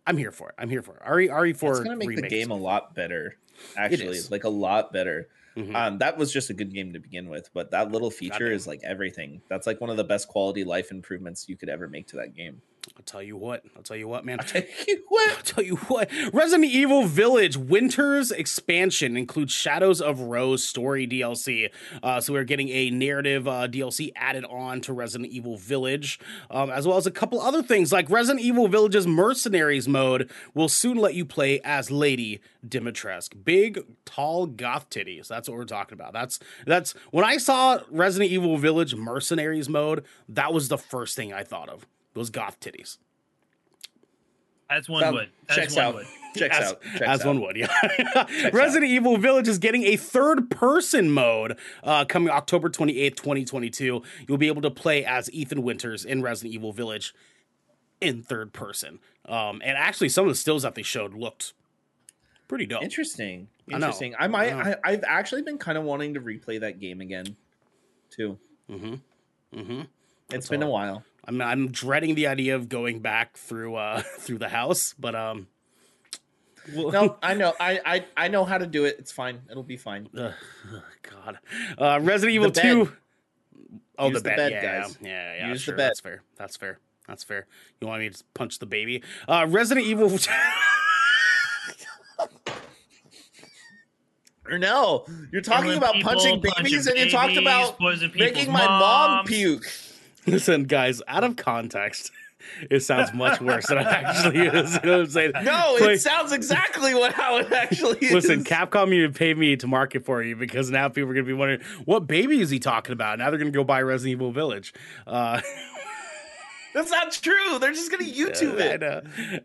I'm here for it. I'm here for it. RE, RE4 it's gonna make remake the game a lot better actually like a lot better Mhm. um that was just a good game to begin with but that little feature is like everything that's like one of the best quality life improvements you could ever make to that game I'll tell you what. I'll tell you what, man. I'll tell you what I'll tell you what. Resident Evil Village Winter's expansion includes Shadows of Rose story DLC. Uh, so we're getting a narrative uh, DLC added on to Resident Evil Village, um, as well as a couple other things like Resident Evil Village's Mercenaries mode will soon let you play as Lady Dimitrescu. Big, tall, goth titties. That's what we're talking about. That's that's when I saw Resident Evil Village Mercenaries mode. That was the first thing I thought of. Those goth titties. As one Um, would. As checks one out would. checks as, out checks as out. one would, yeah. Resident Evil Village is getting a third person mode uh, coming October 28th, 2022. You'll be able to play as Ethan Winters in Resident Evil Village in third person. Um, and actually, some of the stills that they showed looked pretty dope. interesting I know. interesting i, might I. I, i've actually been kind of wanting to replay that game again too Mm-hmm. Mm-hmm. It's That's been a while I'm I'm dreading the idea of going back through uh through the house, but um. we'll- no i know I, I i know how to do it it's fine it'll be fine Ugh, God. Uh, Resident Evil bed. 2. Oh, Use the, the bed, bed, yeah, guys. Yeah, yeah, Use the sure. bed. That's fair. That's fair. That's fair. You want me to punch the baby? Uh, Resident Evil. Or no, you're talking Killing about people, punching punching babies, and you talked about poisoning people's making my mom moms. puke. Listen, guys, out of context, it sounds much worse than it actually is. You know what I'm saying? No, Play- it sounds exactly what how it actually is. Listen, Capcom, you pay me to market for you because now people are going to be wondering what baby is he talking about. Now they're going to go buy Resident Evil Village. Uh, That's not true. They're just gonna YouTube I it. I know,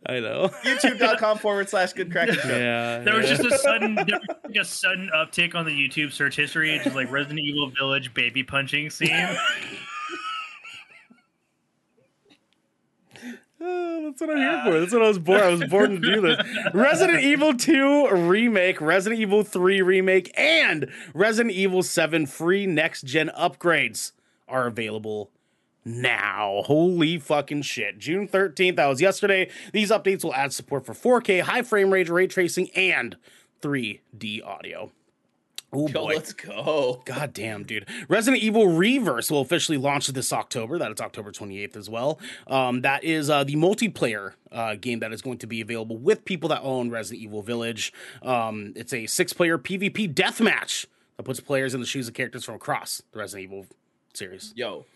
I know. YouTube.com forward slash good crack. Yeah, There was just a sudden, there was like a sudden uptick on the YouTube search history, just like Resident Evil Village baby punching scene. Oh, that's what I'm here for. That's what I was born. I was born to do this. Resident Evil 2 remake, Resident Evil 3 remake, and Resident Evil 7 free next gen upgrades are available now. Holy fucking shit. June 13th, that was yesterday. These updates will add support for 4K, high frame rate, ray tracing, and 3D audio. Oh Yo, boy. let's go. God damn, dude. Resident Evil Reverse will officially launch this October. That is October 28th as well. Um, that is uh, the multiplayer uh, game that is going to be available with people that own Resident Evil Village. Um, it's a six player PvP deathmatch that puts players in the shoes of characters from across the Resident Evil series. Yo,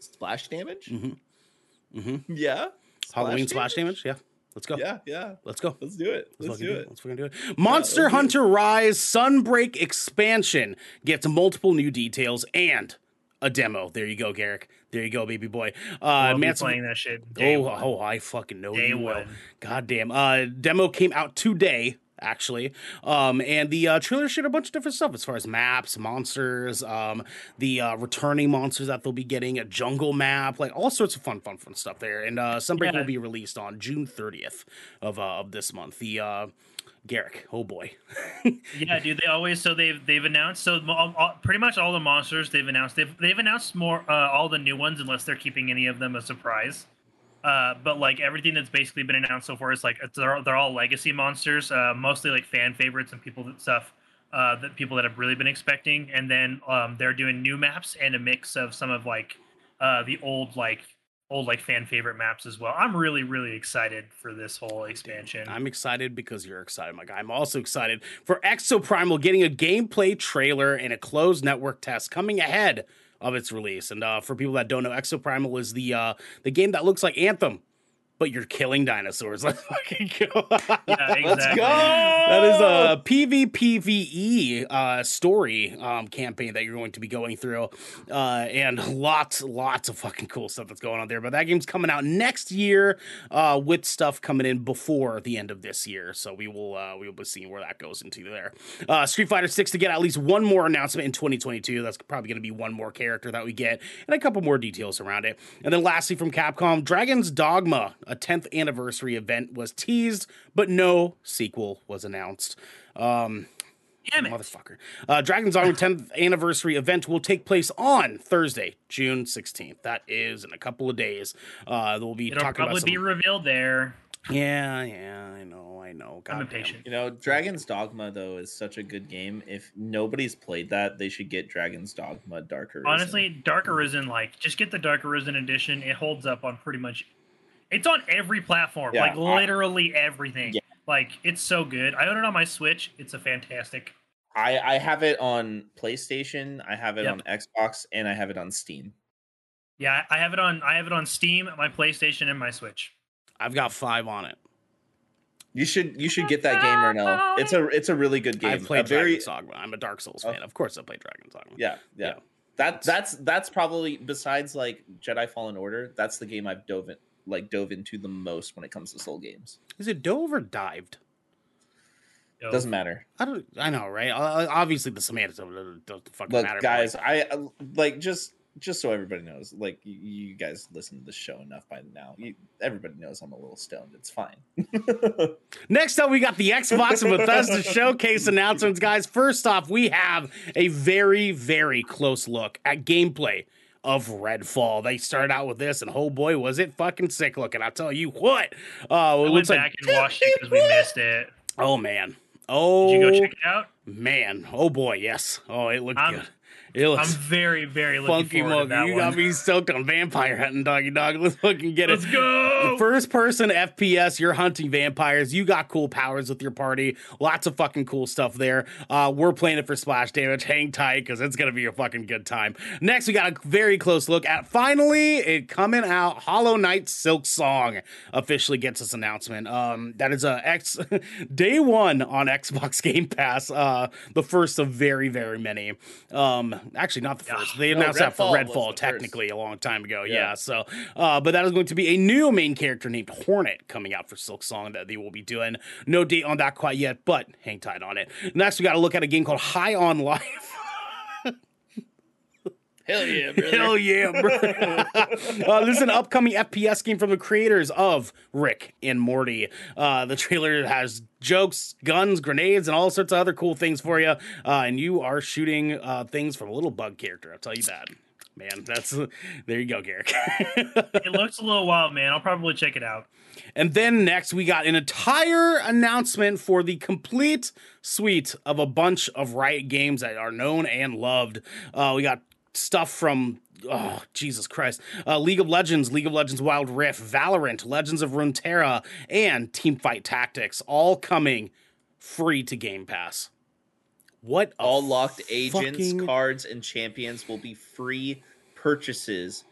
splash damage. Mm-hmm. Mm-hmm. Yeah. Halloween splash damage? Yeah. Let's go. Yeah, yeah. Let's go. Let's do it. Let's fucking do it. Let's fucking do it. Monster let's it. Hunter Rise Sunbreak expansion gets multiple new details and a demo. There you go, Garrick. There you go, baby boy. Uh, I'll be Manson- playing that shit. Day oh, one. oh, I fucking know Day you will. one. God damn. Uh, demo came out today, actually. Um, and the uh, trailer showed a bunch of different stuff as far as maps, monsters, um, the uh, returning monsters that they'll be getting, a jungle map, like all sorts of fun, fun, fun stuff there. And uh, Sunbreak Yeah. will be released on June 30th of uh, of this month. The uh, Garrick, oh boy. Yeah, dude. They always so they've they've announced so all, all, pretty much all the monsters they've announced they've they've announced more uh, all the new ones unless they're keeping any of them a surprise. Uh, but like everything that's basically been announced so far is like they're they're all legacy monsters, uh, mostly like fan favorites and people that stuff uh, that people that have really been expecting. And then um, they're doing new maps and a mix of some of like uh, the old like old like fan favorite maps as well. I'm really really excited for this whole expansion. I'm excited because you're excited, my guy. I'm also excited for Exoprimal getting a gameplay trailer and a closed network test coming ahead of its release. And uh, for people that don't know, Exoprimal is the uh, the game that looks like Anthem, but you're killing dinosaurs. Let's fucking go. yeah, exactly. Let's go. That is a PvPvE uh, story um, campaign that you're going to be going through, uh, and lots, lots of fucking cool stuff that's going on there. But that game's coming out next year, uh, with stuff coming in before the end of this year. So we will, uh, we will be seeing where that goes into there. Uh, Street Fighter Six to get at least one more announcement in 2022. That's probably going to be one more character that we get, and a couple more details around it. And then lastly, from Capcom, Dragon's Dogma, a 10th anniversary event was teased, but no sequel was announced. Um, Damn it. motherfucker. Uh, Dragon's Dogma 10th anniversary event will take place on Thursday, June 16th. That is in a couple of days. Uh, we'll be It'll talking probably about be revealed there. Yeah, yeah, I know, I know. I'm Goddamn. impatient. You know, Dragon's Dogma though is such a good game. If nobody's played that, they should get Dragon's Dogma Darker. Honestly, Dark Arisen, like, just get the Dark Arisen edition. It holds up on pretty much. It's on every platform, Yeah, like I- literally everything. Yeah. Like, it's so good. I own it on my Switch. It's a fantastic. I I have it on PlayStation, I have it Yep. on Xbox, and I have it on Steam. Yeah, I have it on. I have it on Steam, my PlayStation, and my Switch. I've got five on it. You should you should get that game right now. It's a it's a really good game. I've played a very Dragon's Dogma. I'm a Dark Souls Oh. fan. Of course, I play Dragon's Dogma. yeah, yeah. Yeah. That that's that's probably besides like Jedi Fallen Order, that's the game I've dove in, like dove into the most when it comes to soul games. Is it dove or dived? Yo, Doesn't matter. I don't. I know, right? Uh, Obviously, the semantics of it doesn't fucking Look, matter. but, guys, like, I uh, like just just so everybody knows, like you, you guys listen to the show enough by now. You, everybody knows I'm a little stoned. It's fine. Next up, we got the Xbox and Bethesda showcase announcements, guys. First off, we have a very, very close look at gameplay of Redfall. They started out with this, and oh boy, was it fucking sick looking! I'll tell you what. Uh, I went back like, and watched it because we missed it. oh man, oh Did you go check it out? man, oh boy, yes. Oh, it looked I'm, good. It I'm looks very, very looking funky forward that You one. got me stoked on vampire hunting, doggy dog. Let's fucking get it. Let's it. go. First person FPS, you're hunting vampires. You got cool powers with your party. Lots of fucking cool stuff there. Uh, we're playing it for splash damage. Hang tight because it's going to be a fucking good time. Next, we got a very close look at finally it coming out Hollow Knight Silksong officially gets this announcement. Um, that is a X day one on Xbox Game Pass. Uh, the first of very, very many. Um, actually, not the first. They No, announced that for Redfall Redfall first. technically a long time ago. Yeah. Yeah. So, uh, but that is going to be a new main character named Hornet coming out for Silksong that they will be doing. No date on that quite yet, but hang tight on it. Next, we got to look at a game called High on Life. Hell yeah, brother. Hell yeah, bro. uh, this is an upcoming FPS game from the creators of Rick and Morty. Uh, the trailer has jokes, guns, grenades, and all sorts of other cool things for you. Uh, and you are shooting uh, things from a little bug character. I'll tell you that. Man, that's there you go, Garrick. it looks a little wild, man. I'll probably check it out. And then next, we got an entire announcement for the complete suite of a bunch of Riot games that are known and loved. Uh, we got stuff from. Oh, Jesus Christ. Uh, League of Legends, League of Legends Wild Rift, Valorant, Legends of Runeterra, and Teamfight Tactics all coming free to Game Pass. What All locked agents, cards, and champions will be free purchases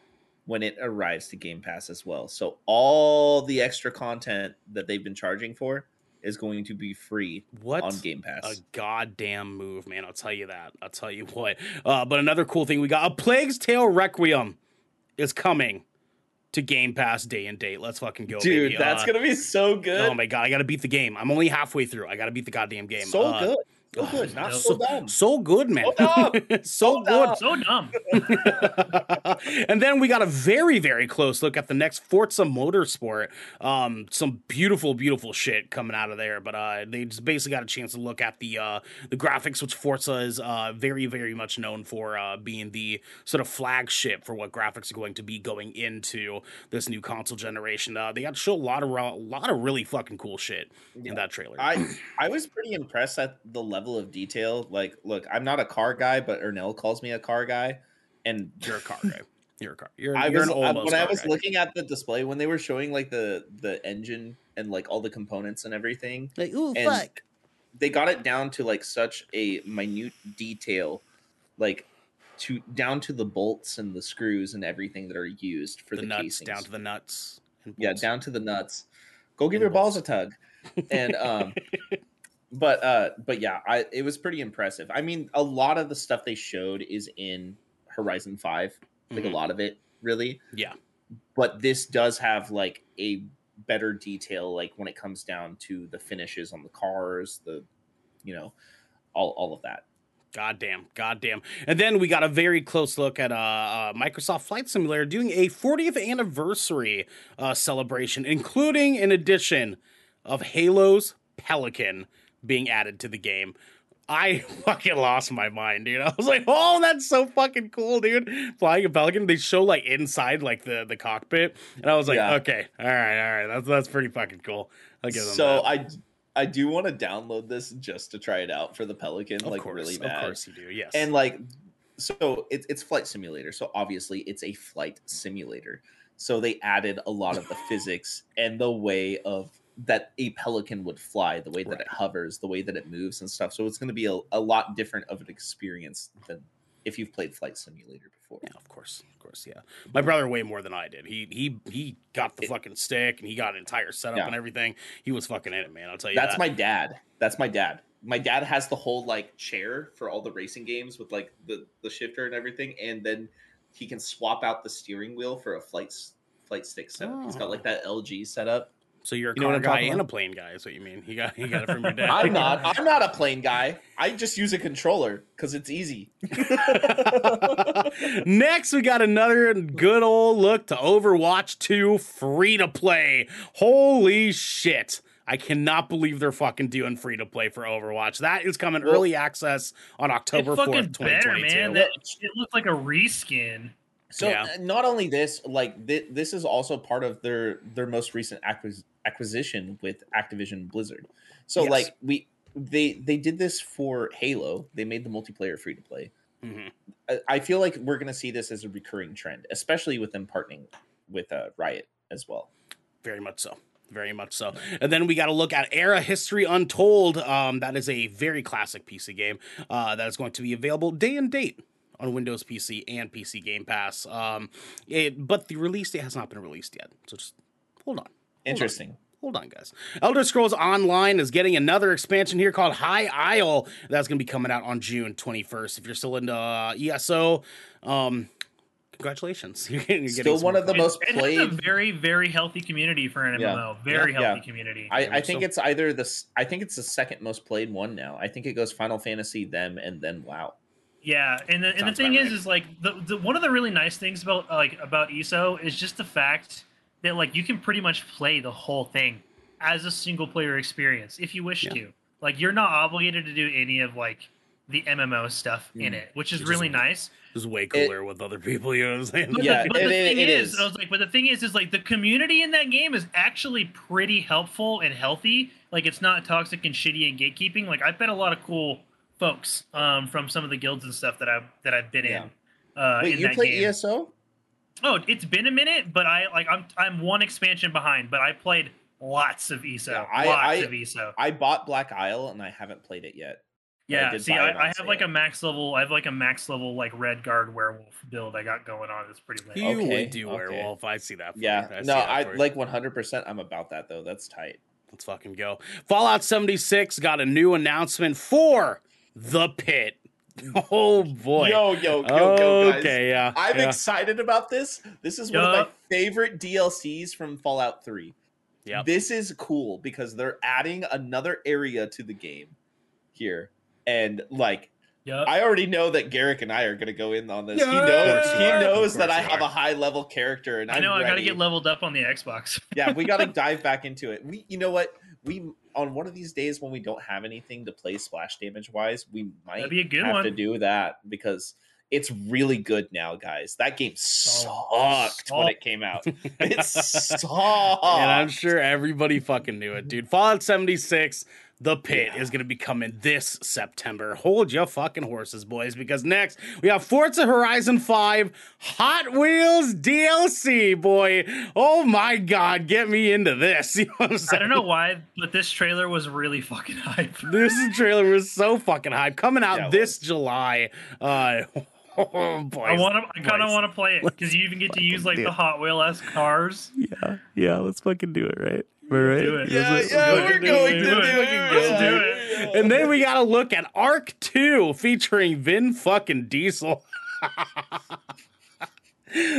when it arrives to Game Pass as well. So all the extra content that they've been charging for is going to be free What on Game Pass. a goddamn move, man. I'll tell you that. I'll tell you what. Uh, but another cool thing we got a Plague's Tale Requiem is coming to Game Pass day and date. Let's fucking go, Dude, baby. that's Uh, gonna be so good. Oh my god, I gotta beat the game. I'm only halfway through. I gotta beat the goddamn game. so Uh, good. So oh, good. Not so- so dumb. So good, man. So so So good. dumb. So dumb. and then we got a very, very close look at the next Forza Motorsport. Um, some beautiful, beautiful shit coming out of there. But uh, they just basically got a chance to look at the uh, the graphics, which Forza is uh, very, very much known for uh, being the sort of flagship for what graphics are going to be going into this new console generation. Uh, they got to show a lot of a lot of really fucking cool shit in that trailer. I I was pretty impressed at the level of detail. Like, look, I'm not a car guy, but Ernell calls me a car guy, and you're a car guy. You're a car. You're, I you're was an I- almost when I was guy. looking at the display when they were showing like the the engine and like all the components and everything. like, ooh, and They got it down to like such a minute detail, like to down to the bolts and the screws and everything that are used for the, the, nuts casings. down to the nuts. and yeah, down to the nuts. Go give And your bolts. balls a tug. And um but uh but yeah, I it was pretty impressive. I mean, a lot of the stuff they showed is in Horizon 5, like Mhm. a lot of it really. Yeah. But this does have like a better detail like when it comes down to the finishes on the cars, the you know, all all of that. Goddamn, goddamn. And then we got a very close look at uh, uh, Microsoft Flight Simulator doing a 40th anniversary uh, celebration, including an edition of Halo's Pelican being added to the game. I fucking lost my mind, dude. I was like, "Oh, that's so fucking cool, dude!" Flying a pelican. They show like inside, like the the cockpit, and I was like, Yeah. "Okay, all right, all right, that's that's pretty fucking cool." I'll give them So. I I do want to download this just to try it out for the Pelican, of like course, really of bad. course you do. Yes, and like so it's it's flight simulator so obviously it's a flight simulator so they added a lot of the physics and the way of that a pelican would fly the way that Right. it hovers the way that it moves and stuff so it's going to be a, a lot different of an experience than if you've played flight simulator before Yeah, of course, of course, yeah. My brother way more than I did. He he he got the It- fucking stick and he got an entire setup Yeah. and everything. He was fucking in it, man. I'll tell you. that's that. my dad that's my dad my dad has the whole like chair for all the racing games with like the the shifter and everything and then he can swap out the steering wheel for a flight flight stick setup he's got oh. like that lg setup So you're a You know car guy talking and a plane guy. Is what you mean? He got he got it from your dad. i'm not i'm not a plane guy i just use a controller because it's easy Next, we got another good old look to Overwatch 2 free to play. Holy shit. I cannot believe they're fucking doing free to play for Overwatch. That is coming Well- early access on October it 4th, fucking better, 2022. man. That it looked like a reskin. So Yeah. uh, not only this, like th- this is also part of their their most recent acquis- acquisition with Activision Blizzard. So Yes. like we they they did this for Halo. They made the multiplayer free to play. Mhm. I- I feel like we're gonna see this as a recurring trend, especially with them partnering with uh, Riot as well. Very much so. Very much so. And then we got to look at Ara History Untold. Um, that is a very classic PC game uh, that is going to be available day and date on Windows PC and PC Game Pass. Um, it, but the release date has not been released yet. So just hold on. Interesting. Hold on, guys. Elder Scrolls Online is getting another expansion here called High Isle. That's going to be coming out on June 21st. If you're still into uh, ESO, um, congratulations. You're getting, you're Still getting one of the most it has a played. very, very healthy community for an Yeah. MMO. Very Yeah. healthy Yeah. community. I, I think so. it's either this. I think it's the second most played one now. I think it goes Final Fantasy, them, and then WoW. Yeah, and the, and the thing is, right. is like the, the one of the really nice things about like about ESO is just the fact that like you can pretty much play the whole thing as a single player experience if you wish Yeah. to. Like you're not obligated to do any of like the MMO stuff in Mm. it, which is Which is really a- nice. It's way cooler with other people. You know what I'm saying? But Yeah, the, but it- the it- thing it is, is. I was like, but the thing is, is like the community in that game is actually pretty helpful and healthy. Like it's not toxic and shitty and gatekeeping. Like I've met a lot of cool folks um, from some of the guilds and stuff that I've that I've been Yeah. in. Uh, Wait, in you that play game. ESO? Oh, it's been a minute, but I like I'm I'm one expansion behind, but I played lots of ESO. Yeah, I- lots I- of ESO. I bought Black Isle and I haven't played it yet. Yeah, did see, I, I have like a max level. I have like a max level like red guard werewolf build I got going on. It's pretty You. Okay, would do okay. werewolf. I see that. For Yeah, you. I no, that I for like 100%. I'm about that though. That's tight. Let's fucking go. Fallout 76 got a new announcement for the pit. Oh boy. Yo, yo, yo, yo, guys. okay, yeah. I'm yeah. excited about this. This is one of my favorite DLCs from Fallout 3. Yep. This is cool because they're adding another area to the game here. And like Yep. I already know that Garrick and I are going to go in on this. Yeah. he knows he knows that I have are. a high level character and I I'm know I got to get leveled up on the Xbox. yeah, we got to dive back into it. We, you know what? We on one of these days when we don't have anything to play splash damage wise, we might That'd be a good have one. to do that because it's really good now, guys. That game sucked when Oh. it came out. It sucked. and I'm sure everybody fucking knew it, dude. Fallout 76, The Pit, Yeah. is going to be coming this September. Hold your fucking horses, boys, because next we have Forza Horizon 5 Hot Wheels DLC, boy. Oh my god, get me into this. You know what I'm I don't know why, but this trailer was really fucking hype. This trailer was so fucking hype. Coming out Yeah, this July. Uh, oh, boy. I want to. I kind of want to play it because you even get to use like the. Hot Wheel s cars. Yeah, yeah, let's fucking do it, right? We're Do it. Yeah, Let's yeah, do it. we're going to Do do it. it. Let's do it. And then we gotta look at Ark 2 featuring Vin fucking Diesel.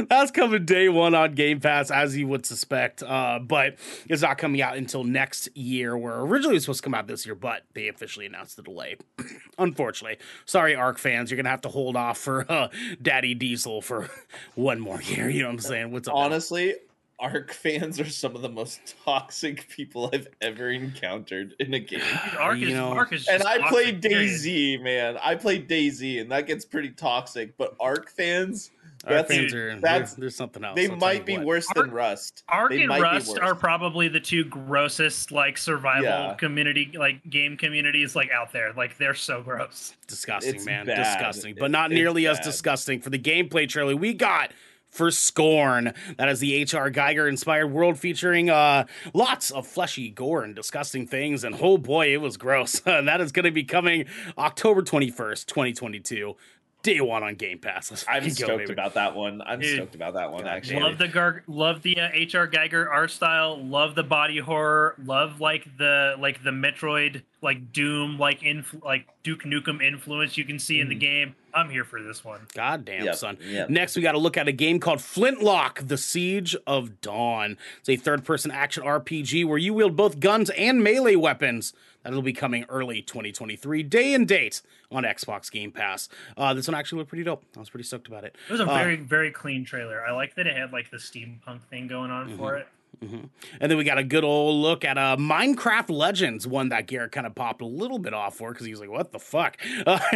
That's coming day one on Game Pass, as you would suspect. Uh, but it's not coming out until next year, where originally it was supposed to come out this year, but they officially announced the delay. Unfortunately. Sorry, Ark fans. You're going to have to hold off for uh, Daddy Diesel for one more year. You know what I'm saying? What's up? man? Honestly, Ark fans are some of the most toxic people I've ever encountered in a game. Dude, Ark You is, know- Ark is And I toxic, played period. DayZ, man. I played DayZ, and that gets pretty toxic. But Ark fans, Ark that's- fans are, that's- there's something else. they I'll might be what. worse than Rust. Ark They and might be Rust worse. are probably the two grossest like survival Yeah. community like game communities like out there. Like they're so gross. disgusting, It's man. bad. Disgusting. But not it's nearly as disgusting for the gameplay trailer we got for Scorn. That is the H.R. Giger inspired world featuring uh lots of fleshy gore and disgusting things. And oh boy, it was gross. And that is going to be coming October 21st, 2022. Day one on Game Pass. Let's I'm fucking go, stoked baby. about that one. I'm Dude. stoked about that one. God Actually, Love the gar- love the uh, HR Giger art style. Love the body horror. Love like the like the Metroid like Doom like influ- like Duke Nukem influence you can see in the Mhm. game. I'm here for this one. Goddamn, Yep, son. yep. Next, we got to look at a game called Flintlock: The Siege of Dawn. It's a third-person action RPG where you wield both guns and melee weapons. That'll be coming early 2023, day and date on Xbox Game Pass. Uh, this one actually looked pretty dope. I was pretty stoked about it. It was a Uh, very very clean trailer. I like that it had like the steampunk thing going on for it. Mhm. And then we got a good old look at uh, Minecraft Legends, one that Garrett kind of popped a little bit off for because he was like, "What the fuck." Uh,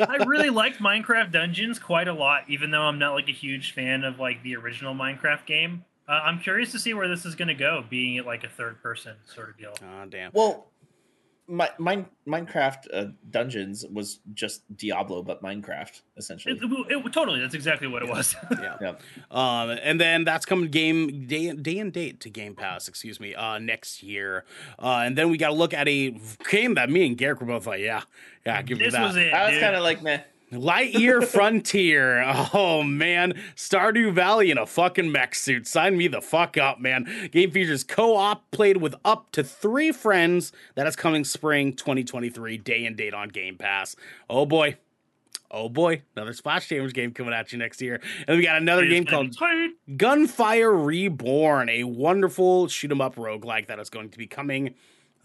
I really liked Minecraft Dungeons quite a lot, even though I'm not like a huge fan of like the original Minecraft game. Uh, I'm curious to see where this is going to go, being it like a third person sort of deal. oh, damn. Well, my, mine, Minecraft uh, Dungeons was just Diablo, but Minecraft essentially. It, it, it- totally, that's exactly what it was. Yeah. Yeah. Um, and then that's coming game day day and date to Game Pass, excuse me, uh, next year. Uh, and then we got to look at a game that me and Garrick were both like, yeah, yeah, give me this that. was it. I was kind of like, meh. Lightyear Frontier. Oh man, Stardew Valley in a fucking mech suit. Sign me the fuck up, man. Game features co-op played with up to three friends. That is coming spring 2023, day and date on Game Pass. Oh boy. Oh boy, another Splash Damage game coming at you next year. And we got another game called tight. Gunfire Reborn, a wonderful shoot 'em up roguelike that is going to be coming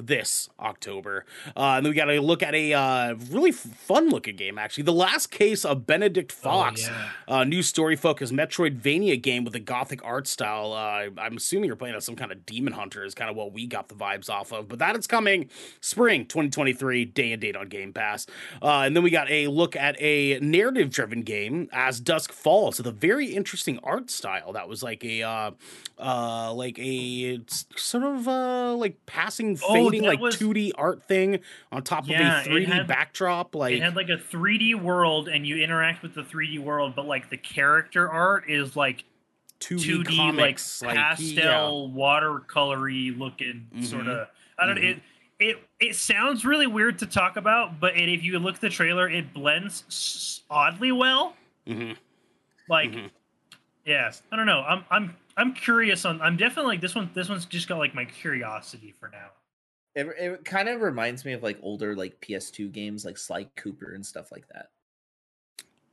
this October. Uh, and then we got to look at a uh, really fun looking game, actually. The Last Case of Benedict Fox, Oh, yeah. uh, new story focused Metroidvania game with a gothic art style. Uh, I'm assuming you're playing as some kind of demon hunter, is kind of what we got the vibes off of. But that is coming spring 2023, day and date on Game Pass. Uh, and then we got a look at a narrative driven game as Dusk Falls with a very interesting art style that was like a, uh, uh, like a sort of uh, like passing, Oh, that like was- 2D art thing on top Yeah, of a 3D had- backdrop. Like, it had like a 3D world, and you interact with the 3D world, but like the character art is like 2D, 2D, comics, like like, pastel, watercolory looking Mhm. sort of. I don't know. Mhm. It it it sounds really weird to talk about, but it, if you look at the trailer, it blends s- oddly well. Yeah. Mhm, Like, mhm. yeah, I don't know. I'm I'm I'm curious on. I'm definitely like this one. This one's just got like my curiosity for now. It, it kind of reminds me of like older like PS2 games, like Sly Cooper and stuff like that.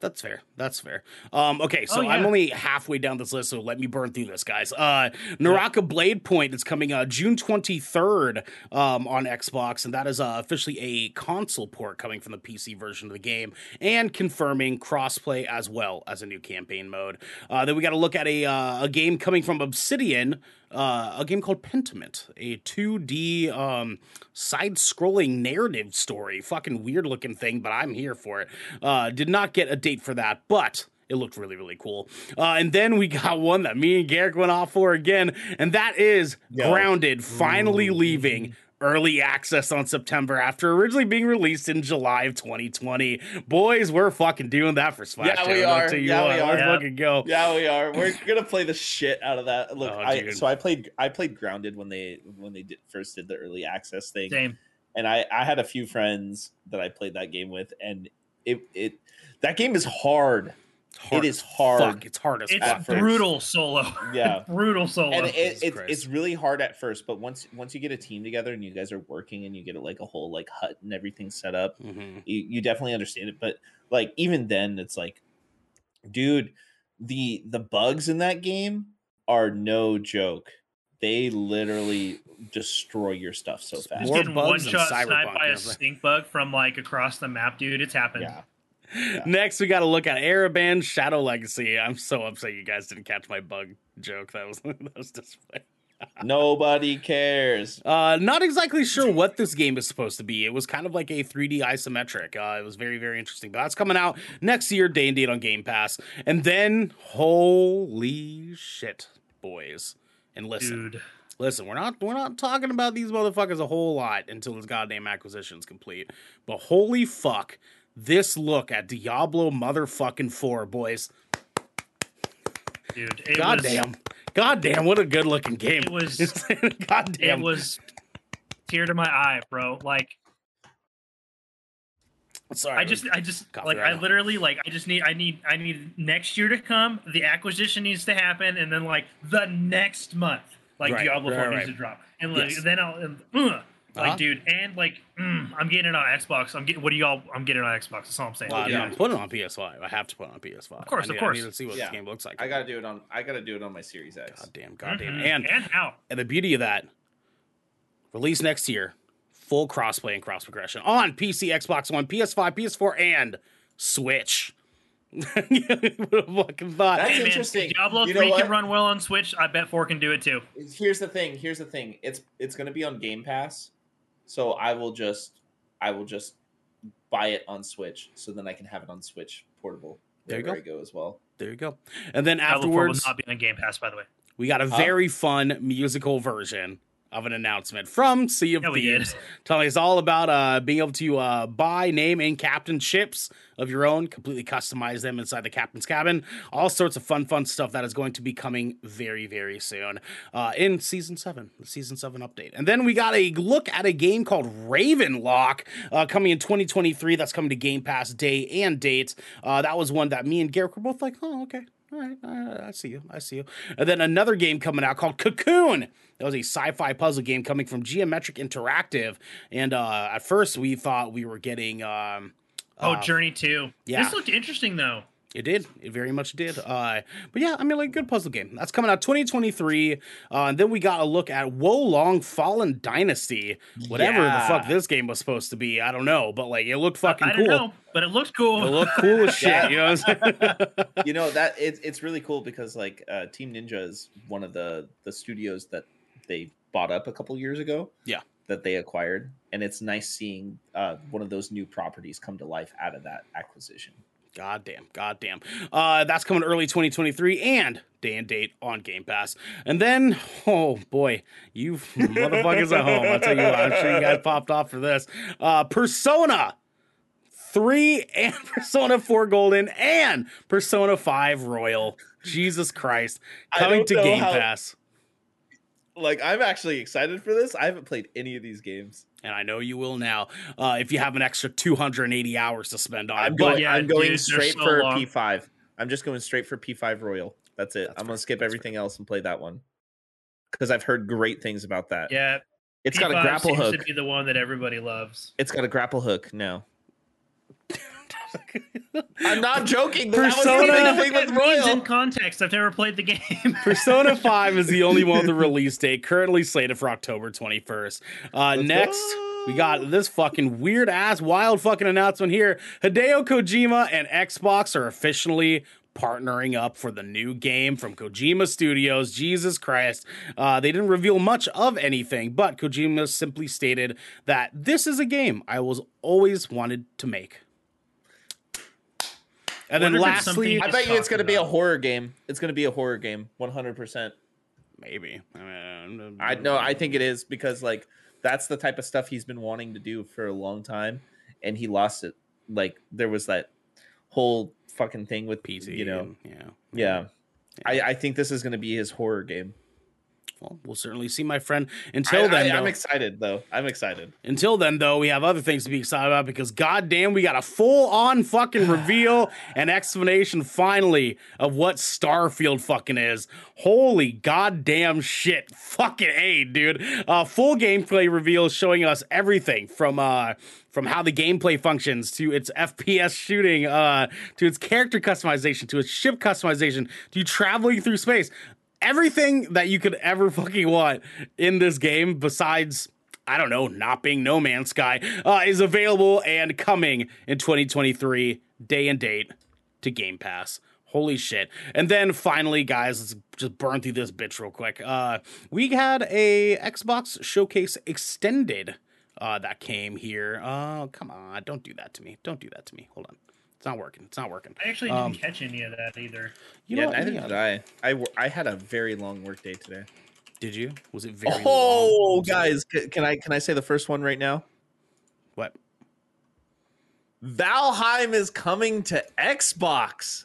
That's fair. That's fair. Um, okay, so Oh, I'm only halfway down this list, so let me burn through this, guys. Uh, Naraka Blade Point is coming uh, June 23rd um, on Xbox, and that is uh, officially a console port coming from the PC version of the game, and confirming crossplay as well as a new campaign mode. Uh, then we got to look at a uh, a game coming from Obsidian, uh, a game called Pentiment, a 2D um, side-scrolling narrative story. Fucking weird looking thing, but I'm here for it. Uh, did not get a date for that, but it looked really, really cool. Uh, and then we got one that me and Garrick went off for again, and that is Yo. Grounded finally leaving early access on September after originally being released in July of 2020. Boys, we're fucking doing that for Splash. Yeah, we I'll are. tell you Yeah, what. we are. Let's Yeah. fucking go. Yeah, we are. We're gonna play the shit out of that. Look, Oh, I so I played I played Grounded when they when they did, first did the early access thing, Same. and I I had a few friends that I played that game with, and it it that game is hard. Hard It is hard. Fuck, it's hard as It's fuck. First. brutal solo. Yeah. brutal solo. and it, Jesus it, it's really hard at first, but once once you get a team together and you guys are working and you get like a whole like hut and everything set up, Mhm. you, you definitely understand it. But like even then, it's like, dude, the the bugs in that game are no joke. They literally destroy your stuff so fast. Just More getting bugs one than shot Cyberpunk, sniped by a stink bug from like across the map, dude. It's happened. Yeah, Next, we got to look at Ereban Shadow Legacy. I'm so upset you guys didn't catch my bug joke. That was that was disappointing. nobody cares. Uh, not exactly sure what this game is supposed to be. It was kind of like a 3D isometric. Uh, it was very, very interesting. But that's coming out next year, day and date on Game Pass. And then, holy shit, boys! And listen, dude. listen, we're not we're not talking about these motherfuckers a whole lot until this goddamn acquisition's complete. But holy fuck, this look at Diablo motherfucking four, boys. Dude, Goddamn. Goddamn, what a good looking game. It was- Goddamn. was it was tear to my eye, bro. Like Sorry. I just I just like right I now. literally like I just need I need I need next year to come. The acquisition needs to happen, and then like the next month, like Right, Diablo right, Four needs to drop, and like Yes. then I'll and, uh, like Uh-huh. dude, and like mm, I'm getting it on Xbox. I'm getting what do y'all? I'm getting it on Xbox. That's all I'm saying. Well, yeah. I'm putting it on PS5. I have to put it on PS5. Of course, I need, of course. I need to see what Yeah. this game looks like. I gotta do it on. I gotta do it on my Series X. goddamn, goddamn. Mhm. And and how? and the beauty of that, release next year, full crossplay and cross progression on PC, Xbox One, PS5, PS4, and Switch. Would have fucking thought. That's Hey, man, interesting. Diablo You know Three what? can run well on Switch. I bet Four can do it too. Here's the thing. Here's the thing. It's it's gonna be on Game Pass, so I will just I will just buy it on Switch, so then I can have it on Switch portable There you wherever I go as well. There you go. And then Diablo Four will afterwards, not be on Game Pass, by the way. we got a Huh? very fun musical version of an announcement from Sea of Yeah. Thieves, telling us all about uh, being able to uh, buy, name, and captain ships of your own, completely customize them inside the captain's cabin. All sorts of fun, fun stuff that is going to be coming very, very soon uh, in season seven, the season seven update. And then we got a look at a game called Ravenlock uh, coming in 2023. That's coming to Game Pass day and date. Uh, that was one that me and Garrick were both like, oh, okay. All right, I see you. I see you. And then another game coming out called Cocoon. That was a sci-fi puzzle game coming from Geometric Interactive. And uh, at first, we thought we were getting. Um, Oh, uh, Journey 2. yeah. This looked interesting though. It did. It very much did. Uh, but yeah, I mean, like, good puzzle game. That's coming out 2023. Uh, and then we got a look at Wolong Fallen Dynasty. Whatever Yeah. the fuck this game was supposed to be, I don't know. But like, it looked fucking I cool. don't know, but it looked cool. It looked cool as shit. Yeah. You know what I'm saying? you know that it's it's really cool because like uh, Team Ninja is one of the the studios that they bought up a couple years ago. Yeah. that they acquired, and it's nice seeing uh, one of those new properties come to life out of that acquisition. God damn, god damn. Uh, that's coming early 2023 and day and date on Game Pass. And then, oh boy, you motherfuckers at home. I'll tell you what, I'm sure you guys popped off for this. Uh, Persona 3 and Persona 4 Golden and Persona 5 Royal. Jesus Christ. Coming to Game how- Pass. Like I'm actually excited for this. I haven't played any of these games. And I know you will now, uh, if you have an extra 280 hours to spend on I'm it. going. But yeah, I'm going dude, straight so for long. P5. I'm just going straight for P5 Royal. That's it. That's I'm gonna skip That's everything else and play that one because I've heard great things about that. yeah, it's got a P5 grapple seems hook. to be the one that everybody loves. It's got a grapple hook now. I'm not joking. That was the Persona- thing that with means in context. I've never played the game. Persona 5 is the only one with a release date currently slated for October 21st. Uh, next, go. we got this fucking weird ass, wild fucking announcement here. Hideo Kojima and Xbox are officially partnering up for the new game from Kojima Studios. Jesus Christ. Uh, they didn't reveal much of anything, but Kojima simply stated that this is a game I was always wanted to make. And then Wonder if it's lastly, I bet you it's going to be a horror game. It's going to be a horror game, 100%. maybe. I, mean, I know. I think it is because like that's the type of stuff he's been wanting to do for a long time, and he lost it. Like there was that whole fucking thing with PC. You know. and- yeah. Yeah. I, I think this is going to be his horror game. Well, we'll certainly see, my friend. I, Until then, I, I'm excited though. I'm excited. until then, though, we have other things to be excited about because, goddamn, we got a full-on fucking reveal and explanation finally of what Starfield fucking is. Holy goddamn shit, fucking a, dude! Uh, full gameplay reveal showing us everything from uh from how the gameplay functions to its FPS shooting, uh, to its character customization, to its ship customization, to traveling through space. Everything that you could ever fucking want in this game, besides I don't know, not being No Man's Sky, uh, is available and coming in 2023, day and date to Game Pass. Holy shit. And then finally, guys, let's just burn through this bitch real quick. Uh, we had a Xbox Showcase Extended uh, that came here. Oh, come on. Don't do that to me. Don't do that to me. Hold on. It's not working. It's not working. I actually didn't Um, catch any of that either. You yeah, know what? neither did I. I. I had a very long work day today. Did you? Was it very long? Oh, long? guys, c- can I can I say the first one right now? What? Valheim is coming to Xbox.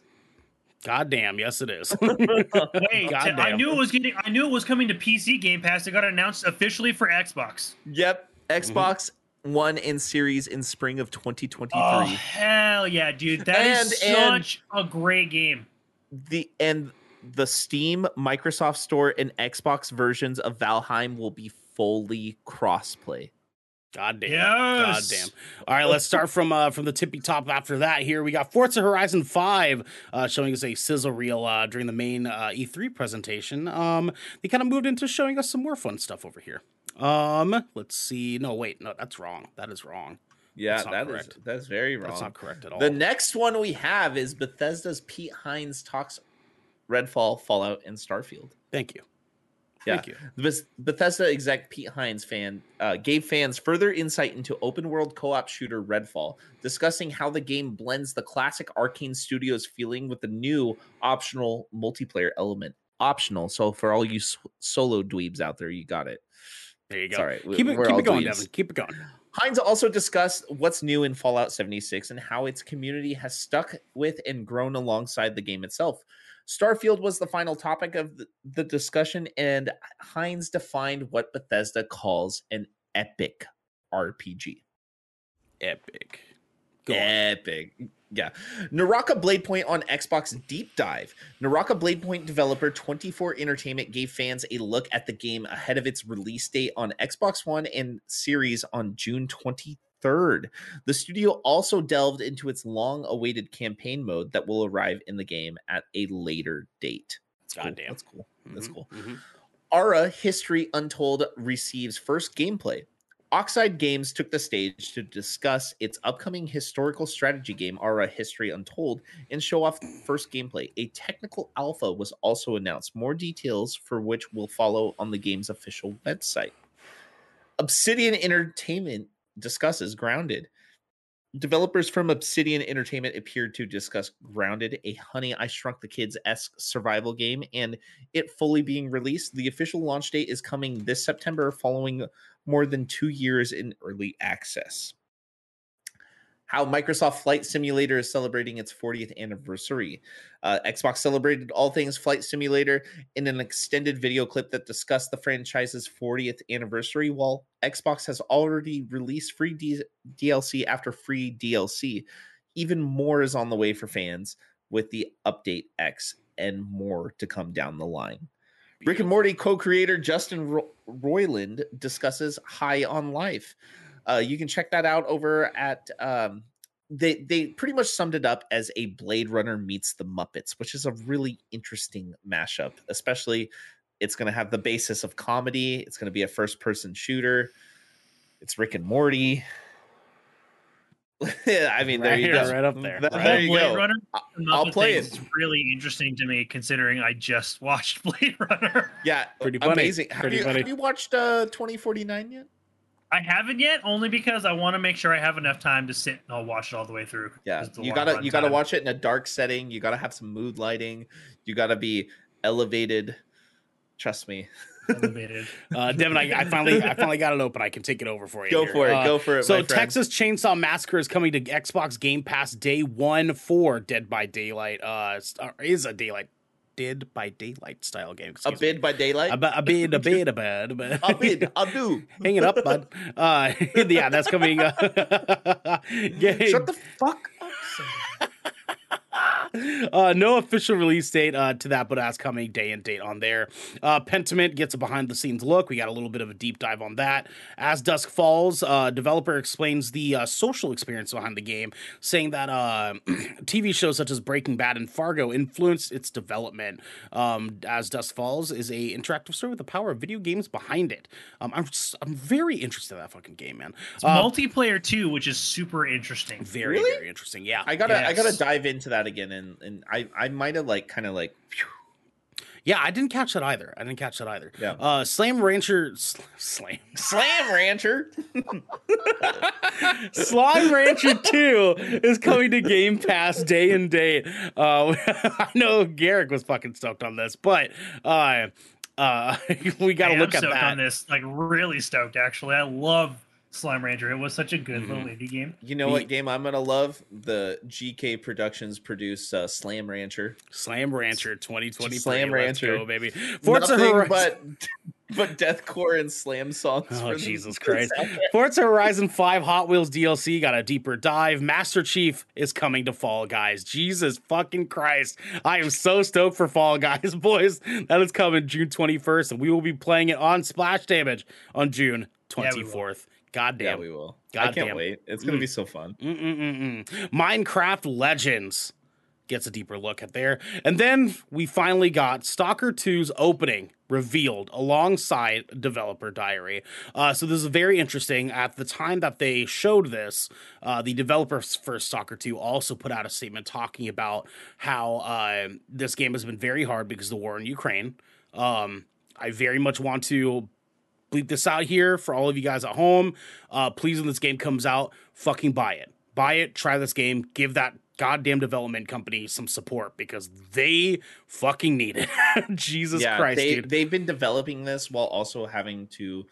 God damn, yes it is. Wait, I knew it was getting. I knew it was coming to PC Game Pass. It got announced officially for Xbox. Yep, Xbox One in series in spring of 2023. Oh hell yeah, dude! That is And- and- such a great game. the and the Steam, Microsoft Store, and Xbox versions of Valheim will be fully crossplay. God damn. Yes. God damn. All right, let's start from uh from the tippy top after that. Here we got Forza Horizon 5 uh showing us a sizzle reel uh during the main uh E3 presentation. Um they kind of moved into showing us some more fun stuff over here. Um let's see. No, wait, no, that's wrong. That is wrong. Yeah, That's not that is that's very wrong. That's not correct at all. The next one we have is Bethesda's Pete Hines talks Redfall, Fallout, and Starfield. Thank you. Yeah. Thank you. The Bethesda exec Pete Hines fan uh, gave fans further insight into open world co-op shooter Redfall, discussing how the game blends the classic Arkane Studios feeling with the new optional multiplayer element. Optional, so for all you solo dweebs out there, you got it. There you go. Sorry, keep it, keep it going, dweebs. Devin. Keep it going. Hines also discussed what's new in Fallout 76 and how its community has stuck with and grown alongside the game itself. Starfield was the final topic of the, the discussion, and Hines defined what Bethesda calls an epic RPG. Epic. Go on. Epic. Yeah. Naraka Blade Point on Xbox Deep Dive. Naraka Blade Point developer 24 Entertainment gave fans a look at the game ahead of its release date on Xbox One and Series on June 23rd. The studio also delved into its long awaited campaign mode that will arrive in the game at a later date. That's cool. Goddamn. That's cool. That's Mhm, cool. mhm. Ara History Untold receives first gameplay. Oxide Games took the stage to discuss its upcoming historical strategy game, Ara History Untold, and show off the first gameplay. A technical alpha was also announced, more details for which will follow on the game's official website. Obsidian Entertainment discusses Grounded. Developers from Obsidian Entertainment appeared to discuss Grounded, a Honey I Shrunk the Kids esque survival game, and it fully being released. The official launch date is coming this September, following more than two years in early access. How Microsoft Flight Simulator is celebrating its 40th anniversary. Uh, Xbox celebrated all things Flight Simulator in an extended video clip that discussed the franchise's 40th anniversary, while Xbox has already released free D- DLC after free DLC. Even more is on the way for fans with the Update X and more to come down the line. Rick and Morty co-creator Justin Ro- Roiland discusses High on Life. Uh, you can check that out over at um, they they pretty much summed it up as a Blade Runner meets the Muppets, which is a really interesting mashup. Especially, it's going to have the basis of comedy. It's going to be a first-person shooter. It's Rick and Morty. I mean, there Right you here, go. right up there. Th- Right. there you Blade go. Runner. I- the I'll Muppet play thing it. is really interesting to me, considering I just watched Blade Runner. Yeah, Pretty funny. amazing. Have Pretty you, funny. have you watched uh, 2049 yet? I haven't yet, only because I want to make sure I have enough time to sit and I'll watch it all the way through. Yeah, you gotta you gotta time. watch it in a dark setting. You gotta have some mood lighting. You gotta be elevated. Trust me. Elevated. Uh, Devin, I, I finally, I finally got it open. I can take it over for you. Go here. for it. Uh, Go for it. So. Texas Chainsaw Massacre is coming to Xbox Game Pass day one for Dead by Daylight. Uh, is a daylight, Dead by Daylight style game. a bid me. by daylight. A, bi- a bid, a bid, a bid, a bid. a bid. A do. Hang it up, bud. Uh, yeah, that's coming. Uh, game- Shut the fuck up. Sam. uh, no official release date uh, to that, but that's coming day and date on there. Uh, Pentiment gets a behind the scenes look. We got a little bit of a deep dive on that. As Dusk Falls, uh, developer explains the uh, social experience behind the game, saying that uh, TV shows such as Breaking Bad and Fargo influenced its development. Um, As Dusk Falls is a interactive story with the power of video games behind it. Um, I'm s- I'm very interested in that fucking game, man. It's Uh, multiplayer too, which is super interesting. very Really? very interesting. Yeah, I gotta I gotta dive into that again, and and I I might have like kind of like phew. Yeah, I didn't catch that either. I didn't catch that either. Yeah. Uh, Slam Rancher, sl- Slam, slam rancher. Slime Rancher Two is coming to Game Pass day and date. Uh, I know Garrick was fucking stoked on this, but uh, uh, we got to look at stoked that. on this. Like really stoked, actually. I love Slime Rancher. It was such a good little Mhm. indie game. You know what game I'm gonna love? The GK Productions produce uh, Slam Rancher. Slam Rancher 2020. Slam Let's Rancher. go, baby. Forza Nothing Horizon. but but deathcore and slam songs. Oh, for Jesus the Christ. soundtrack. Forza Horizon 5 Hot Wheels DLC got a deeper dive. Master Chief is coming to Fall Guys. Jesus fucking Christ. I am so stoked for Fall Guys, boys. That is coming June 21st, and we will be playing it on Splash Damage on June Yeah, we will. 24th. God Yeah, damn. we will. I can't damn. wait. It's gonna Mm. be so fun. Mm-mm-mm-mm. Minecraft Legends gets a deeper look at there. And then we finally got Stalker 2's opening revealed alongside Developer Diary. Uh, so this is very interesting. At the time that they showed this, uh, the developers for Stalker 2 also put out a statement talking about how uh, this game has been very hard because of the war in Ukraine. Um, I very much want to bleep this out here for all of you guys at home. Uh, please, when this game comes out, fucking buy it. Buy it, try this game, give that goddamn development company some support because they fucking need it. Jesus yeah, Christ, they dude. they've been developing this while also having to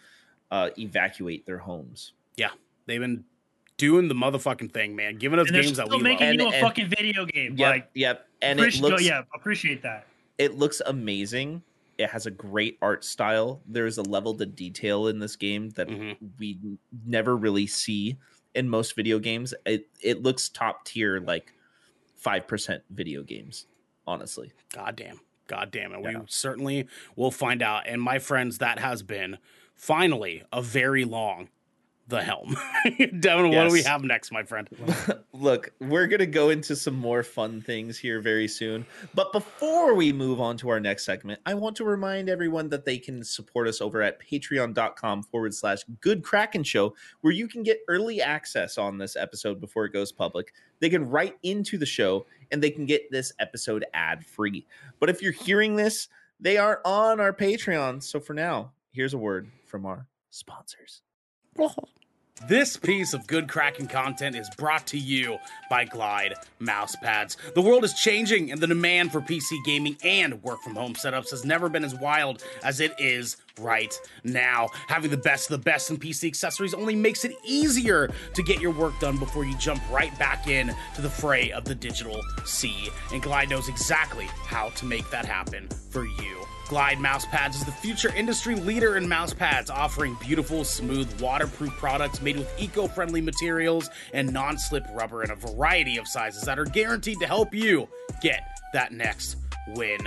uh, evacuate their homes. Yeah, they've been doing the motherfucking thing, man. Giving us And they're games that still we making love. you a And- and- fucking video game. Yep, Like, yep. And it looks yeah, appreciate that. it looks amazing. It has a great art style. There is a level to detail in this game that Mhm. we never really see in most video games. It it looks top tier, like five percent video games. Honestly, God damn. God damn it. Yeah. We certainly will find out. And my friends, that has been finally a very long the helm. Devin, what do we have next, my friend? look, we're gonna go into some more fun things here very soon. But before we move on to our next segment, I want to remind everyone that they can support us over at patreon.com forward slash good kraken show, where you can get early access on this episode before it goes public. They can write into the show and they can get this episode ad free. But if you're hearing this, they are on our Patreon. So for now, here's a word from our sponsors. This piece of Good Kraken content is brought to you by Glide mouse pads. The world is changing, and the demand for PC gaming and work from home setups has never been as wild as it is right now. Having the best of the best in PC accessories only makes it easier to get your work done before you jump right back in to the fray of the digital sea. And Glide knows exactly how to make that happen for you. Glide Mousepads is the future industry leader in mousepads, offering beautiful, smooth, waterproof products made with eco friendly materials and non slip rubber in a variety of sizes that are guaranteed to help you get that next win.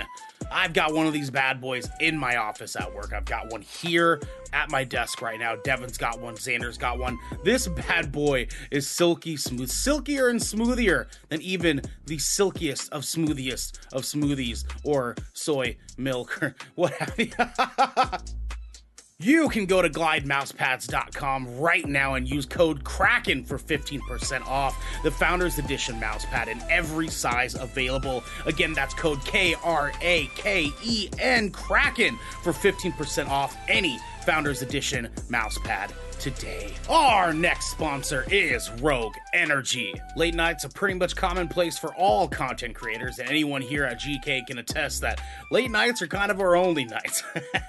I've got one of these bad boys in my office at work. I've got one here at my desk right now. Devin's got one. Xander's got one. This bad boy is silky smooth, silkier and smoothier than even the silkiest of smoothiest of smoothies or soy milk or what have you. You can go to glidemousepads.com right now and use code KRAKEN for 15% off the Founders Edition mousepad in every size available. Again, that's code K R A K E N KRAKEN for 15% off any Founders Edition mousepad today. Our next sponsor is Rogue Energy. Late nights are pretty much commonplace for all content creators, and anyone here at GK can attest that late nights are kind of our only nights.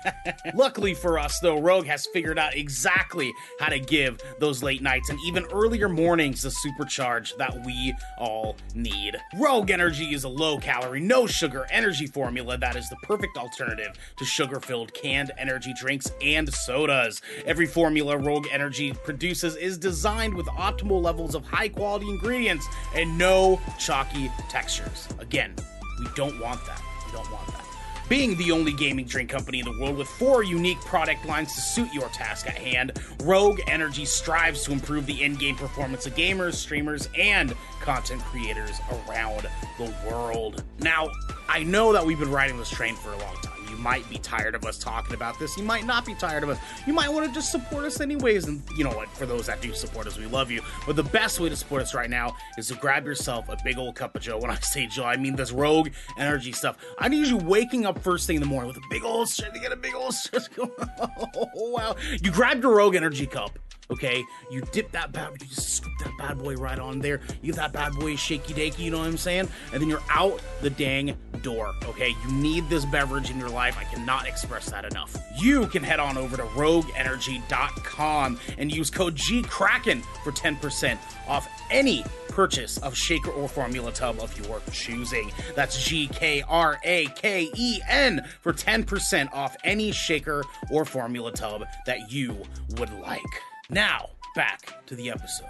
Luckily for us, though, Rogue has figured out exactly how to give those late nights and even earlier mornings the supercharge that we all need. Rogue Energy is a low calorie, no sugar energy formula that is the perfect alternative to sugar filled canned energy drinks and sodas. Every formula Energy produces is designed with optimal levels of high quality ingredients and no chalky textures. Again, we don't want that. We don't want that. Being the only gaming drink company in the world with four unique product lines to suit your task at hand, Rogue Energy strives to improve the in game performance of gamers, streamers, and content creators around the world. Now, I know that we've been riding this train for a long time. Might be tired of us talking about this. You might not be tired of us. You might want to just support us anyways. And you know what? For those that do support us, we love you. But the best way to support us right now is to grab yourself a big old cup of Joe. When I say Joe, I mean this Rogue Energy stuff. I need you waking up first thing in the morning with a big old shit to get a big old shit. oh, wow. You grab your Rogue Energy cup. Okay, you dip that bad, you just scoop that bad boy right on there. You that bad boy shaky dakey, you know what I'm saying? And then you're out the dang door. Okay, you need this beverage in your life. I cannot express that enough. You can head on over to rogueenergy.com and use code GKRAKEN for 10% off any purchase of shaker or formula tub of your choosing. That's G K R A K E N for 10% off any shaker or formula tub that you would like. Now, back to the episode.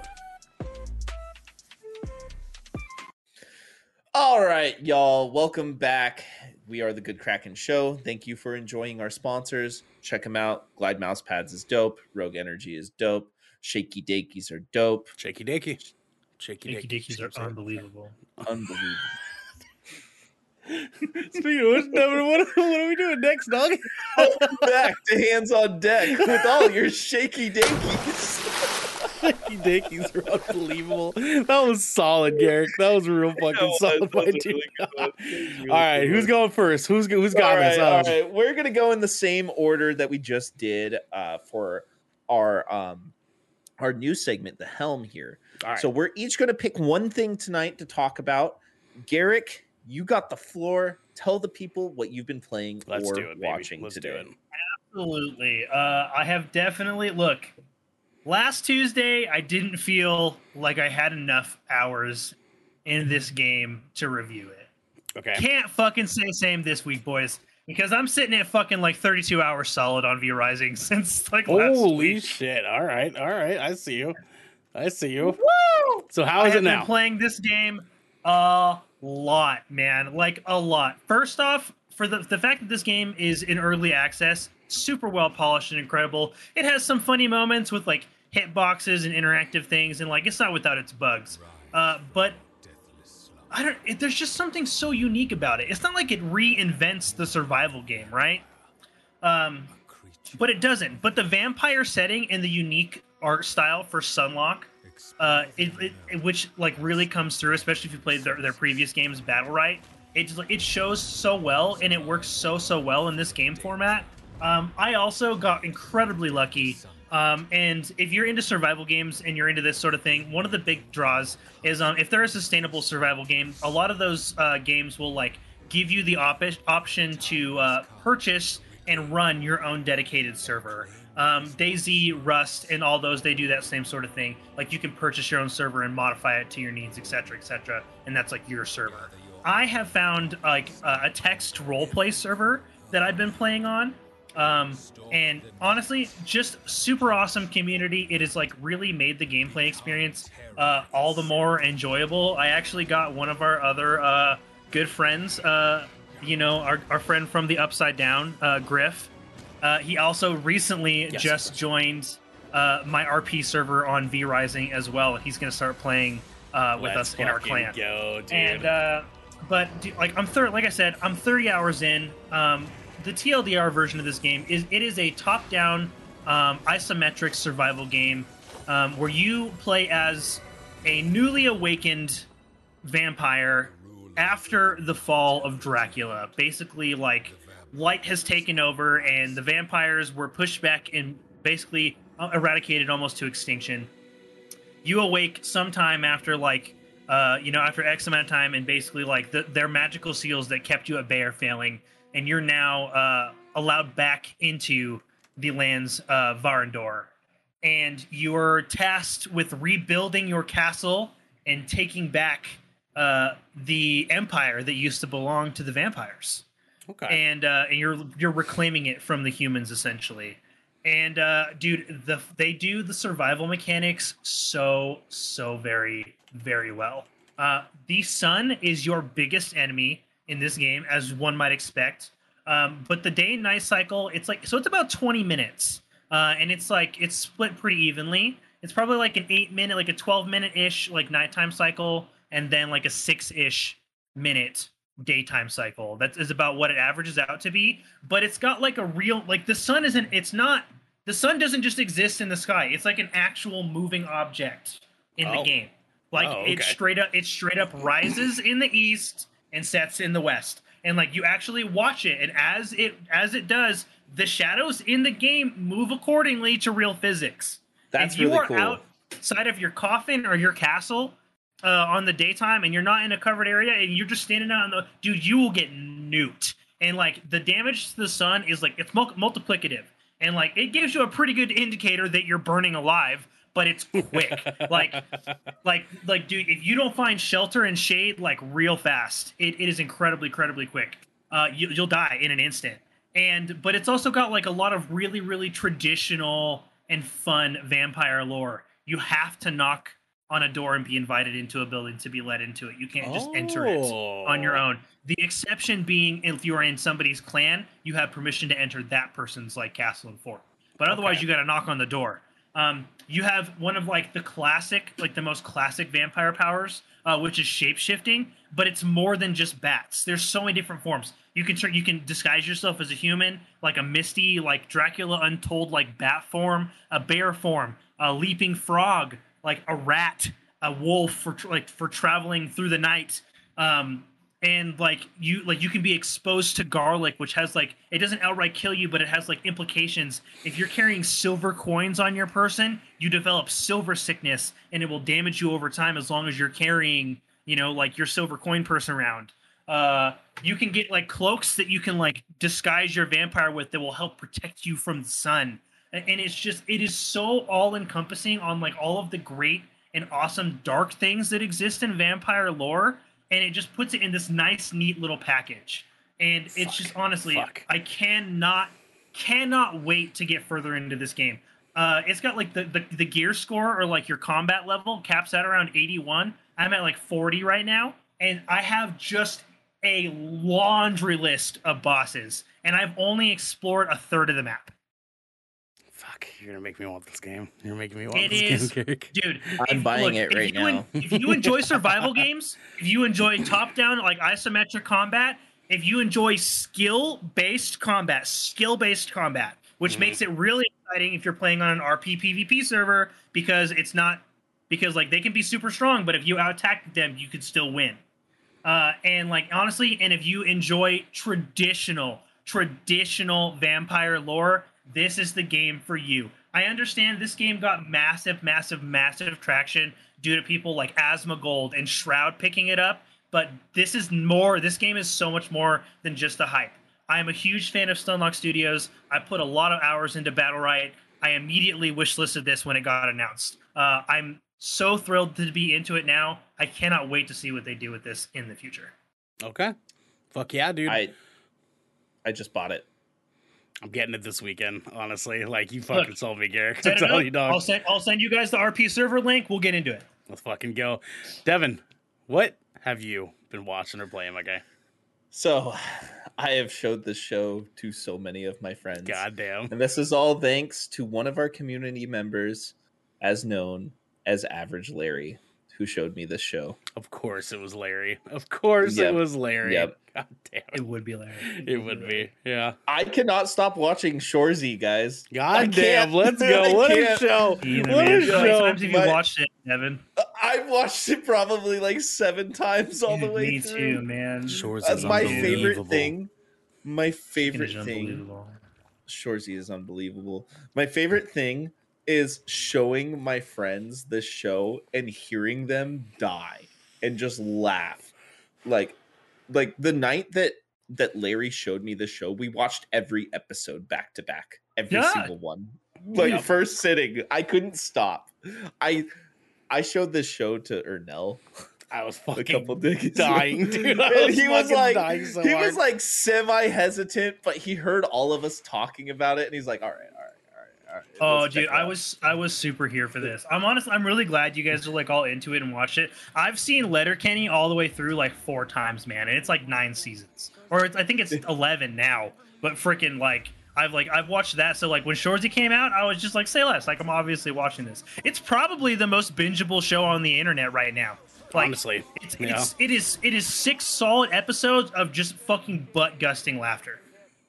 All right, y'all. Welcome back. We are the Good Kraken Show. Thank you for enjoying our sponsors. Check them out. Glide Mouse Pads is dope. Rogue Energy is dope. Shaky Dakies are dope. Shaky Dakey. Shaky Dicky Dakey. Dickies are unbelievable. Unbelievable. Speaking of which, what, what are we doing next, dog? Back to Hands on Deck with all your Shaky Dakies. Shaky Dakies are unbelievable. That was solid, Garrick. That was real fucking solid, my dude. all right, who's going first? Who's who's got all right, this? all Um. We're gonna go in the same order that we just did uh, for our um, our new segment, the Helm here. all right. So we're each gonna pick one thing tonight to talk about. Garrick, you got the floor. Tell the people what you've been playing let's or do it, watching Let's today. do it. Absolutely. Uh, I have definitely look. Last Tuesday, I didn't feel like I had enough hours in this game to review it. Okay. Can't fucking say same this week, boys, because I'm sitting at fucking like 32 hours solid on V Rising since like last Holy week. shit! All right, all right. I see you. I see you. Woo! So how is I it now? Been playing this game a lot, man. Like a lot. First off, for the the fact that this game is in early access, super well polished and incredible. It has some funny moments with like hitboxes and interactive things, and like it's not without its bugs. Uh, but I don't. It, there's just something so unique about it. It's not like it reinvents the survival game, right? Um, but it doesn't. But the vampire setting and the unique art style for Stunlock, uh, it, it, it- which like really comes through, especially if you played their, their previous games, Battlerite. It just, it shows so well, and it works so so well in this game format. Um, I also got incredibly lucky. Um, and if you're into survival games and you're into this sort of thing, one of the big draws is um, if they're a sustainable survival game, a lot of those uh, games will like give you the op- option to uh, purchase and run your own dedicated server. Um, DayZ, Rust, and all those they do that same sort of thing. Like you can purchase your own server and modify it to your needs, etc., etc., and that's like your server. I have found like a text roleplay server that I've been playing on, um, and honestly, just super awesome community. It has like really made the gameplay experience uh, all the more enjoyable. I actually got one of our other uh, good friends, uh, you know, our, our friend from the Upside Down, uh, Griff. Uh, he also recently Yes, just joined uh, my RP server on V Rising as well. He's going to start playing uh, with Let's us in our clan. Go, dude. And uh, but like I'm third, like I said, I'm 30 hours in. Um, the TLDR version of this game is it is a top-down um, isometric survival game um, where you play as a newly awakened vampire after the fall of Dracula. Basically, like light has taken over, and the vampires were pushed back and basically eradicated almost to extinction. You awake sometime after like uh, you know after X amount of time, and basically like the, their magical seals that kept you at bay are failing, and you're now uh, allowed back into the lands of Vardoran and you're tasked with rebuilding your castle and taking back uh, the empire that used to belong to the vampires, okay. and uh, and you're you're reclaiming it from the humans essentially. And uh, dude, the they do the survival mechanics so so very very well. Uh, the sun is your biggest enemy in this game, as one might expect. Um, but the day and night cycle, it's like so it's about 20 minutes, uh, and it's like it's split pretty evenly. It's probably like an eight minute, like a 12 minute ish, like nighttime cycle, and then like a six ish minute daytime cycle. That is about what it averages out to be. But it's got like a real, like the sun isn't. It's not. The sun doesn't just exist in the sky. It's like an actual moving object in the Oh. game. Like Oh, it straight up, it straight up rises in the east and sets in the west. And like you actually watch it, and as it as it does, the shadows in the game move accordingly to real physics. That's if you really are cool. outside of your coffin or your castle uh, on the daytime, and you're not in a covered area, and you're just standing out in the dude, you will get nuked. And like the damage to the sun is like it's mul- multiplicative, and like it gives you a pretty good indicator that you're burning alive. But it's quick, like, like, like, dude. If you don't find shelter and shade like real fast, it, it is incredibly, incredibly quick. Uh, you, you'll die in an instant and but it's also got like a lot of really really traditional and fun vampire lore you have to knock on a door and be invited into a building to be let into it. You can't just enter it on your Oh. own. The exception being if you are in somebody's clan you have permission to enter that person's like castle and fort. But otherwise Okay. you got to knock on the door. Um, you have one of like the classic like the most classic vampire powers uh, which is shape shifting but it's more than just bats. There's so many different forms. You can you can disguise yourself as a human like a misty like dracula untold like bat form a bear form a leaping frog like a rat a wolf for tr- like for traveling through the night. Um and like you like you can be exposed to garlic which has like it doesn't outright kill you but it has like implications. If you're carrying silver coins on your person you develop silver sickness and it will damage you over time as long as you're carrying you know like your silver coin person around. Uh, you can get like cloaks that you can like disguise your vampire with that will help protect you from the sun. And, it's just it is so all encompassing on like all of the great and awesome dark things that exist in vampire lore, and it just puts it in this nice, neat little package. And it's just honestly, Fuck. I cannot cannot wait to get further into this game. Uh, it's got like the, the the gear score or like your combat level caps out around 81. I'm at like 40 right now, and I have just a laundry list of bosses, and I've only explored a third of the map. Fuck, you're gonna make me want this game. You're making me want It this is- game, Kirk. Dude, I'm if- buying it if right you en- now. if you enjoy survival games, if you enjoy top-down like isometric combat, if you enjoy skill-based combat, skill-based combat, which Mhm. makes it really exciting if you're playing on an RP PvP server because it's not because like they can be super strong, but if you out attack them, you could still win. Uh, and like honestly, and if you enjoy traditional traditional vampire lore, this is the game for you. I understand this game got massive, massive, massive traction due to people like Asmongold and Shroud picking it up, but this is more. This game is so much more than just the hype. I am a huge fan of Stunlock Studios. I put a lot of hours into Battlerite. I immediately wishlisted this when it got announced. Uh, I'm so thrilled to be into it now. I cannot wait to see what they do with this in the future. Okay. Fuck yeah, dude. I I just bought it. I'm getting it this weekend, honestly. Like you fucking Look, sold me, Garrick. Set I'm it telling up. you, dog. I'll send I'll send you guys the RP server link. We'll get into it. Let's fucking go. Devin, what have you been watching or playing, my guy? So, I have showed this show to so many of my friends. Goddamn. And this is all thanks to one of our community members, as known as Average Larry, who showed me this show. Of course it was Larry. Of course Yep. it was Larry. Yep. God damn It it. would be Larry. It would be. Yeah. I cannot stop watching Shoresy, guys. I God damn. Let's I go. What a can't. show. Either, What a man. How many show. times have you My- watched it, Devin? I've watched it probably like seven times all the Dude, way Me through. too, man. Shores That's my favorite thing. My favorite thing. Shoresy is unbelievable. My favorite thing is showing my friends this show and hearing them die and just laugh. Like like the night that that Larry showed me the show, we watched every episode back to back. Every Yeah. single one. Like Yep. first sitting. I couldn't stop. I I showed this show to Ernell I was a fucking couple days dying, dude. Was he was like so he hard. was like semi hesitant, but he heard all of us talking about it, and he's like, "All right, all right, Oh, dude, it I was I was super here for this. I'm honest. I'm really glad you guys are like all into it and watched it. I've seen Letterkenny all the way through like four times, man, and it's like nine seasons, or it's, I think it's eleven now. But freaking like I've like I've watched that. So like when Shoresy came out, I was just like, say less. Like I'm obviously watching this. It's probably the most bingeable show on the internet right now. Like Honestly. it's, yeah. it's it is it is six solid episodes of just fucking butt gusting laughter.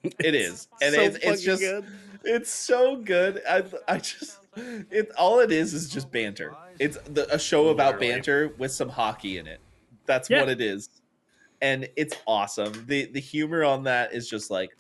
It is, and So it's, it's just good. It's so good. I I just it all it is is just banter. It's the, a show about banter with some hockey in it. That's Yeah. what it is, and it's awesome. the The humor on that is just like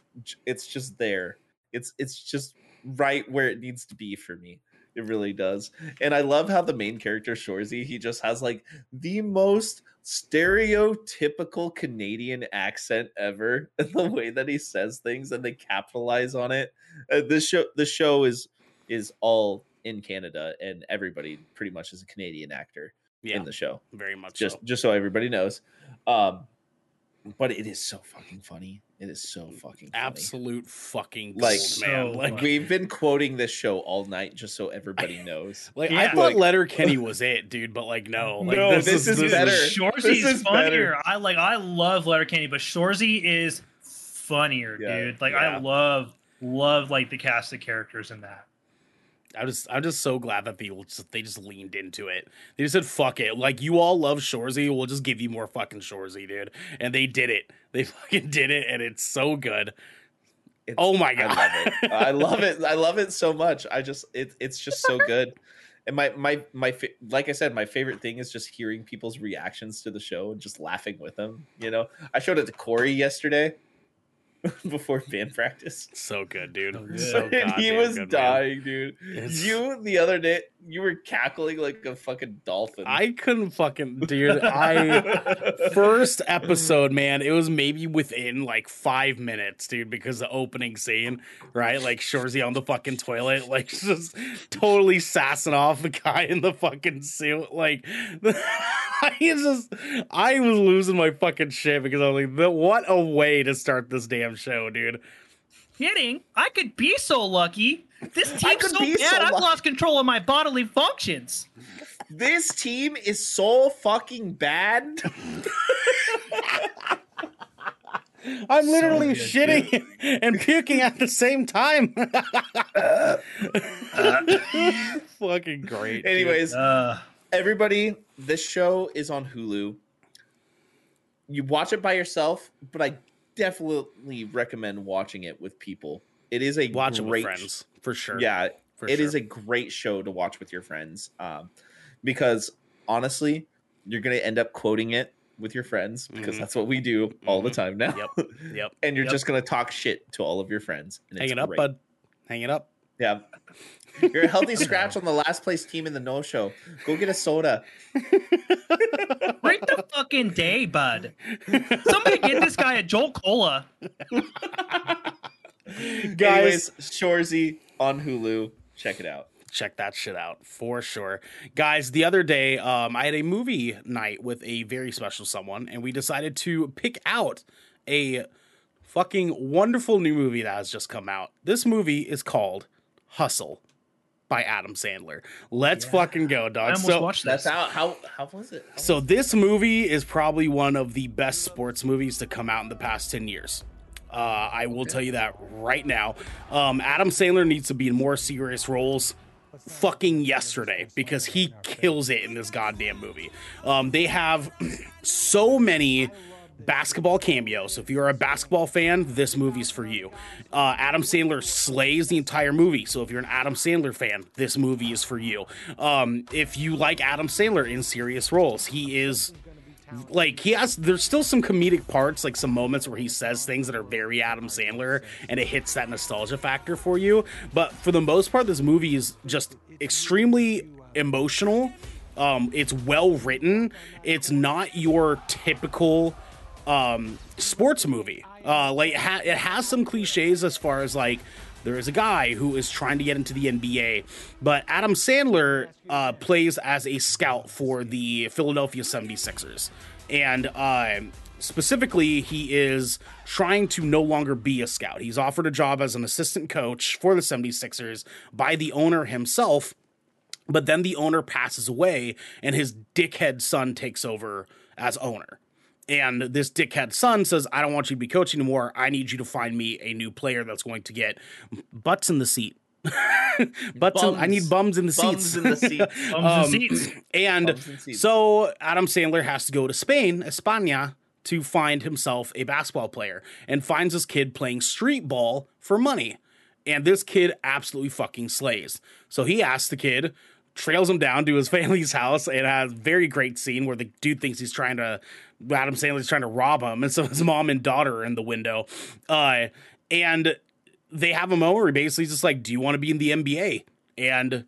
it's just there. It's it's just right where it needs to be for me. It really does. And I love how the main character Shoresy, he just has like the most stereotypical Canadian accent ever. And the way that he says things and they capitalize on it. Uh, this show the show is is all in Canada and everybody pretty much is a Canadian actor Yeah, in the show. very much Just so. just so everybody knows. Um but it is so fucking funny. It is so fucking funny. Absolute fucking gold, Like- man. So Like, funny. We've been quoting this show all night just so everybody knows. like I thought Like- Letterkenny was it, dude, but like no, like No, this is better. Shoresy This is is funnier. better. I like I love Letterkenny, but Shoresy is funnier, Yeah, dude. Like yeah. I love love like the cast of characters in that. I'm just I'm just so glad that people just they just leaned into it. They just said fuck it. Like you all love Shoresy, we'll just give you more fucking Shoresy, dude. And they did it. They fucking did it, and it's so good. It's- Oh my god, I love it. I love it. I love it so much. I just it, it's just so good. And my my my like I said, my favorite thing is just hearing people's reactions to the show and just laughing with them. You know, I showed it to Corey yesterday before band practice. So good, dude. So good. So he was good, man. dying, dude. It's- You the other day, you were cackling like a fucking dolphin. I couldn't fucking dude. I first episode, man, it was maybe within like five minutes, dude, because the opening scene, right? Like Shoresy on the fucking toilet, like just totally sassing off the guy in the fucking suit. Like I just I was losing my fucking shit because I was like, what a way to start this damn show, dude. Kidding? I could be so lucky. This team's so bad, so I've lucky. lost control of my bodily functions. this team is so fucking bad. I'm literally good, shitting and puking at the same time. Fucking great. Anyways, Uh, everybody, this show is on Hulu. You watch it by yourself, but I definitely recommend watching it with people. It is a watch it with friends for sure. Yeah, for it is sure. a great show to watch with your friends. Um, because honestly, you're gonna end up quoting it with your friends because Mhm. that's what we do all the Mhm. time now. Yep. Yep. and you're Yep. just gonna talk shit to all of your friends. And Hang it up, great. bud. Hang it up. Yeah. You're a healthy scratch on the last place team in the no show. Go get a soda. Break the fucking day, bud. Somebody get this guy a Jolt Cola. Guys, Anyways, Shoresy on Hulu. Check it out. check that shit out for sure. Guys, the other day, um, I had a movie night with a very special someone, and we decided to pick out a fucking wonderful new movie that has just come out. This movie is called Hustle by Adam Sandler. Let's fucking go, dog. I dog. almost So, watched this. That's how how how was it? How so this movie is probably one of the best sports movies to come out in the past 10 years. Uh, I will tell you that right now. Um, Adam Sandler needs to be in more serious roles fucking yesterday because he kills it in this goddamn movie. Um, they have so many basketball cameo. So if you're a basketball fan, this movie's for you. Uh, Adam Sandler slays the entire movie. So if you're an Adam Sandler fan, this movie is for you. Um, if you like Adam Sandler in serious roles, he is like he has there's still some comedic parts like some moments where he says things that are very adam sandler and it hits that nostalgia factor for you but for the most part this movie is just extremely emotional um it's well written it's not your typical um sports movie uh like it, ha- it has some cliches as far as like there is a guy who is trying to get into the NBA, but Adam Sandler uh, plays as a scout for the Philadelphia 76ers. And uh, specifically, he is trying to no longer be a scout. He's offered a job as an assistant coach for the 76ers by the owner himself. But then the owner passes away, and his dickhead son takes over as owner. And this dickhead son says, I don't want you to be coaching anymore. I need you to find me a new player that's going to get butts in the seat. butts in, I need bums in the Bums seats. in the seats. Um, and seats. and seats. so Adam Sandler has to go to Spain, España, to find himself a basketball player and finds this kid playing street ball for money. And this kid absolutely fucking slays. So he asks the kid, trails him down to his family's house, and has a very great scene where the dude thinks he's trying to, Adam Sandler's trying to rob him. And so his mom and daughter are in the window. Uh, and they have a moment where he basically just like, Do you want to be in the NBA? And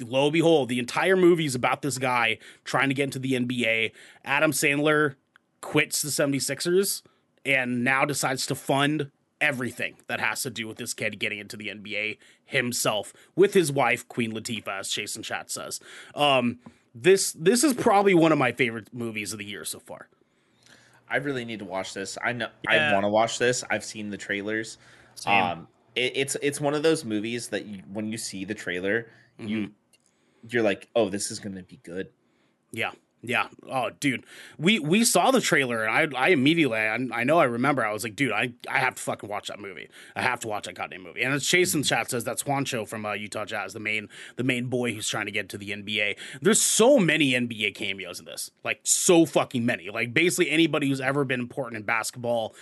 lo and behold, the entire movie is about this guy trying to get into the NBA. Adam Sandler quits the 76ers and now decides to fund everything that has to do with this kid getting into the NBA himself with his wife, Queen Latifah, as and Chat says. Um, this this is probably one of my favorite movies of the year so far. I really need to watch this. I know Yeah. I want to watch this. I've seen the trailers. Same. Um, it, it's it's one of those movies that you, when you see the trailer, you Mm-hmm. you're like, oh, this is gonna be good. Yeah. Yeah. Oh, dude. We we saw the trailer and I I immediately I, I know I remember I was like, dude, I, I have to fucking watch that movie. I have to watch that goddamn movie. And as Chase in chat says that's Juancho from uh, Utah Jazz, the main the main boy who's trying to get to the NBA. There's so many NBA cameos in this. Like so fucking many. Like basically anybody who's ever been important in basketball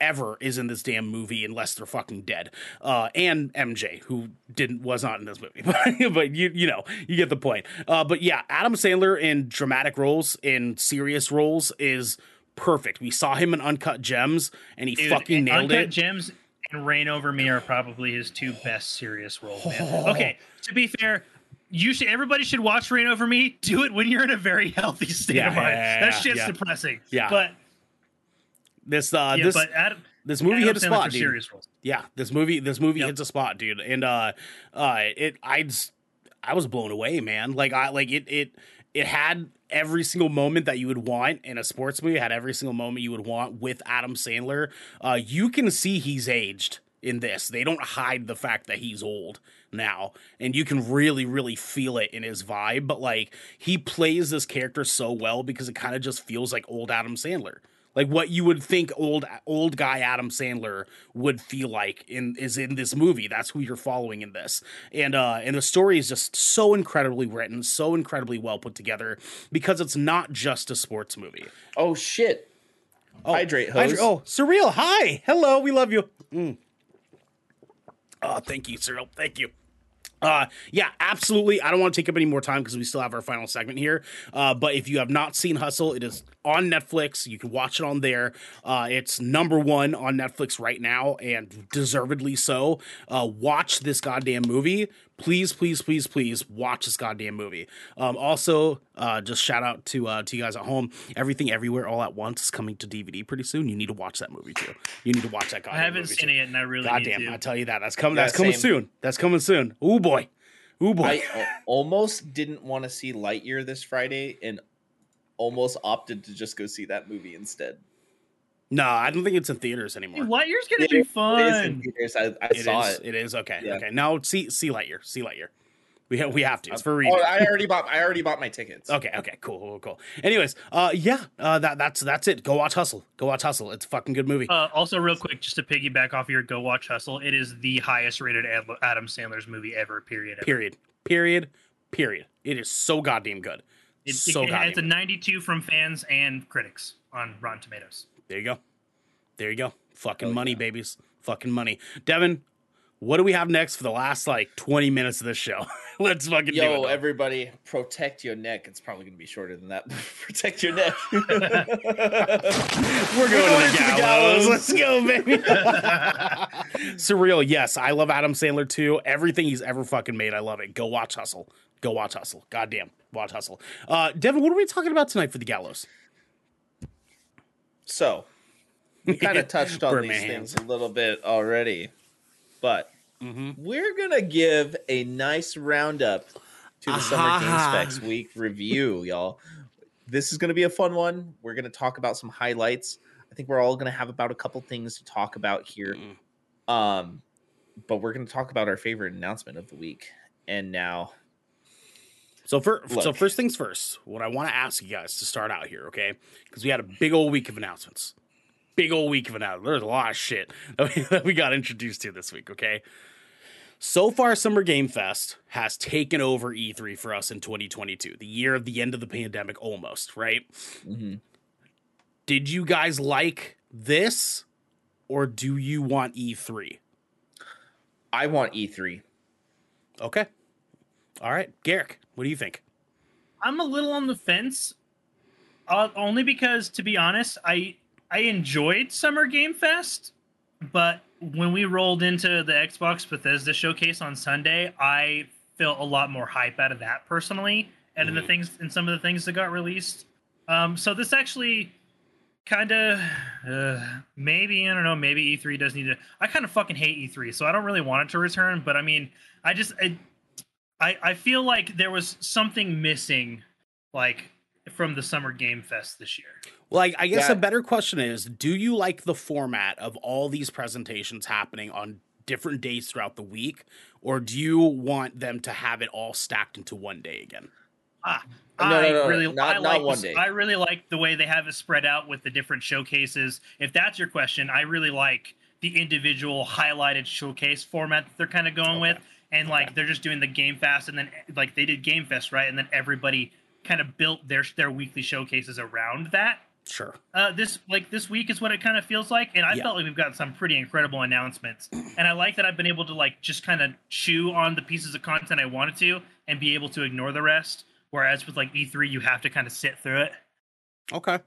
ever is in this damn movie unless they're fucking dead. Uh, and MJ, who didn't was not in this movie, but, but you you know you get the point. Uh, but yeah, Adam Sandler in dramatic roles, in serious roles, is perfect. We saw him in Uncut Gems, and he Dude, fucking nailed Uncut it. Uncut Gems and Reign Over Me are probably his two best serious roles. Man. Okay, to be fair, you should. Everybody should watch Reign Over Me. Do it when you're in a very healthy state Yeah, of mind. yeah, yeah, that shit's depressing. Yeah. but This uh yeah, this but Adam, this movie Adam hit a Sandler spot, dude. Yeah, this movie this movie Yep. hits a spot, dude. And uh uh it I I was blown away, man. Like I like it it it had every single moment that you would want in a sports movie, it had every single moment you would want with Adam Sandler. Uh you can see he's aged in this. They don't hide the fact that he's old now and you can really really feel it in his vibe, but like he plays this character so well because it kind of just feels like old Adam Sandler like what you would think old old guy Adam Sandler would feel like in is in this movie. That's who you're following in this, and uh, and the story is just so incredibly written, so incredibly well put together because it's not just a sports movie. Oh shit! Oh, Hydrate, hydra- host. oh, surreal. Hi, hello, we love you. Mm. Oh, thank you, Cyril. Thank you. Uh, yeah, absolutely. I don't want to take up any more time because we still have our final segment here. Uh, but if you have not seen Hustle, it is on Netflix. You can watch it on there. Uh, it's number one on Netflix right now, and deservedly so. Uh, watch this goddamn movie. Please, please, please, please watch this goddamn movie. Um, also, uh, just shout out to uh, to you guys at home. Everything, everywhere, all at once is coming to DVD pretty soon. You need to watch that movie too. You need to watch that I goddamn haven't movie seen too. it and I really God need to. I tell you that. That's coming. Yeah, that's coming same. soon. That's coming soon. Oh boy. oh boy. I a- almost didn't want to see Lightyear this Friday, and almost opted to just go see that movie instead. No, I don't think it's in theaters anymore. Hey, Lightyear's gonna It be is- It is in fun. theaters. I, I It saw is- it. It is okay. Yeah. Okay. Now see see Lightyear. See Lightyear. We have, we have to. It's for a Oh. I already bought. I already bought my tickets. Okay, okay, cool, cool, cool. Anyways, uh, yeah, uh, that that's that's it. Go watch Hustle. Go watch Hustle. It's a fucking good movie. Uh, also, real quick, just to piggyback off your Go Watch Hustle, it is the highest rated Adam Sandler's movie ever. Period. ever. period. Period. Period. It is so goddamn good. It, so it, goddamn. it's a 92 from fans and critics on Rotten Tomatoes. There you go. There you go. Fucking Oh, money, yeah. babies. Fucking money. Devin, what do we have next for the last like twenty minutes of this show? Let's fucking do Yo, it. everybody, protect your neck. It's probably gonna be shorter than that. protect your neck. We're going, going to to the the gallows. gallows. Let's go, baby. Surreal. Yes, I love Adam Sandler too. Everything he's ever fucking made, I love it. Go watch Hustle. Go watch Hustle. Goddamn, watch Hustle. Uh, Devin, what are we talking about tonight for the gallows? So, we kind of touched on these things a little bit already, but Mm-hmm. we're gonna give a nice roundup to the Summer Ah. Game Fest Week review, y'all. This is gonna be a fun one. We're gonna talk about some highlights. I think we're all gonna have about a couple things to talk about here. Mm. Um, but we're gonna talk about our favorite announcement of the week. And now, So for so first things first, what I want to ask you guys to start out here, okay? Because we had a big old week of announcements. Big old week of announcements. There's a lot of shit that we, that we got introduced to this week, okay? So far, Summer Game Fest has taken over E3 for us in 2022, the year of the end of the pandemic almost, right? mhm. Did you guys like this or do you want E3? I want E E3. Okay. All right. Garrick, what do you think? I'm a little on the fence, uh, only because, to be honest, I I enjoyed Summer Game Fest, but when we rolled into the Xbox Bethesda showcase on Sunday, I felt a lot more hype out of that personally, and in the Mhm. things and some of the things that got released. Um, so this actually kind of uh, maybe I don't know maybe E3 does need to. I kind of fucking hate E3, so I don't really want it to return. But I mean, I just I, I I feel like there was something missing, like from the Summer Game Fest this year. Well, I, I guess Yeah. a better question is do you like the format of all these presentations happening on different days throughout the week, or do you want them to have it all stacked into one day again? Ah, No, no, I no, really, not- I not like one this- day. I really like the way they have it spread out with the different showcases. If that's your question, I really like the individual highlighted showcase format that they're kind of going Okay. with, and like they're just doing the Game Fest, and then like they did Game Fest right, and then everybody kind of built their their weekly showcases around that. Sure. uh, this like this week is what it kind of feels like, and I Yeah. felt like we've got some pretty incredible announcements, and I like that I've been able to like just kind of chew on the pieces of content I wanted to and be able to ignore the rest. Whereas with like E3, you have to kind of sit through it. Okay.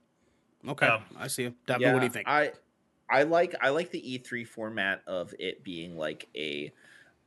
Okay. So- I see you. Devin, what do you think? I I like I like the E3 format of it being like a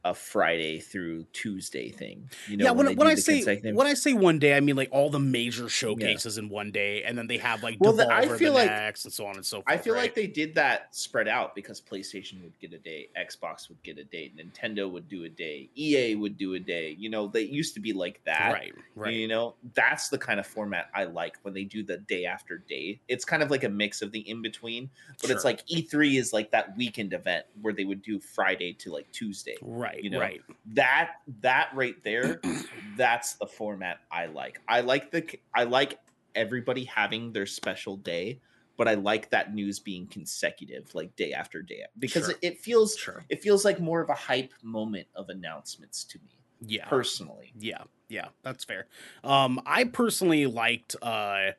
a Friday through Tuesday thing. You know, yeah, when, they when I say when I say one day, I mean like all the major showcases in one day, and then they have like Well, Devolver I feel like- next, and so on and so forth. I feel right? like they did that spread out because PlayStation would get a day, Xbox would get a day, Nintendo would do a day, EA would do a day. You know, they used to be like that. right, right, You know, that's the kind of format I like when they do the day after day. It's kind of like a mix of the in between, but it's like E3 is like that weekend event where they would do Friday to like Tuesday. right, you know, right. That that right there, that's the format I like. I like the I like everybody having their special day, but I like that news being consecutive, like day after day, because Sure. it, it feels Sure. it feels like more of a hype moment of announcements to me Yeah. personally. Yeah, yeah, that's fair. Um, I personally liked uh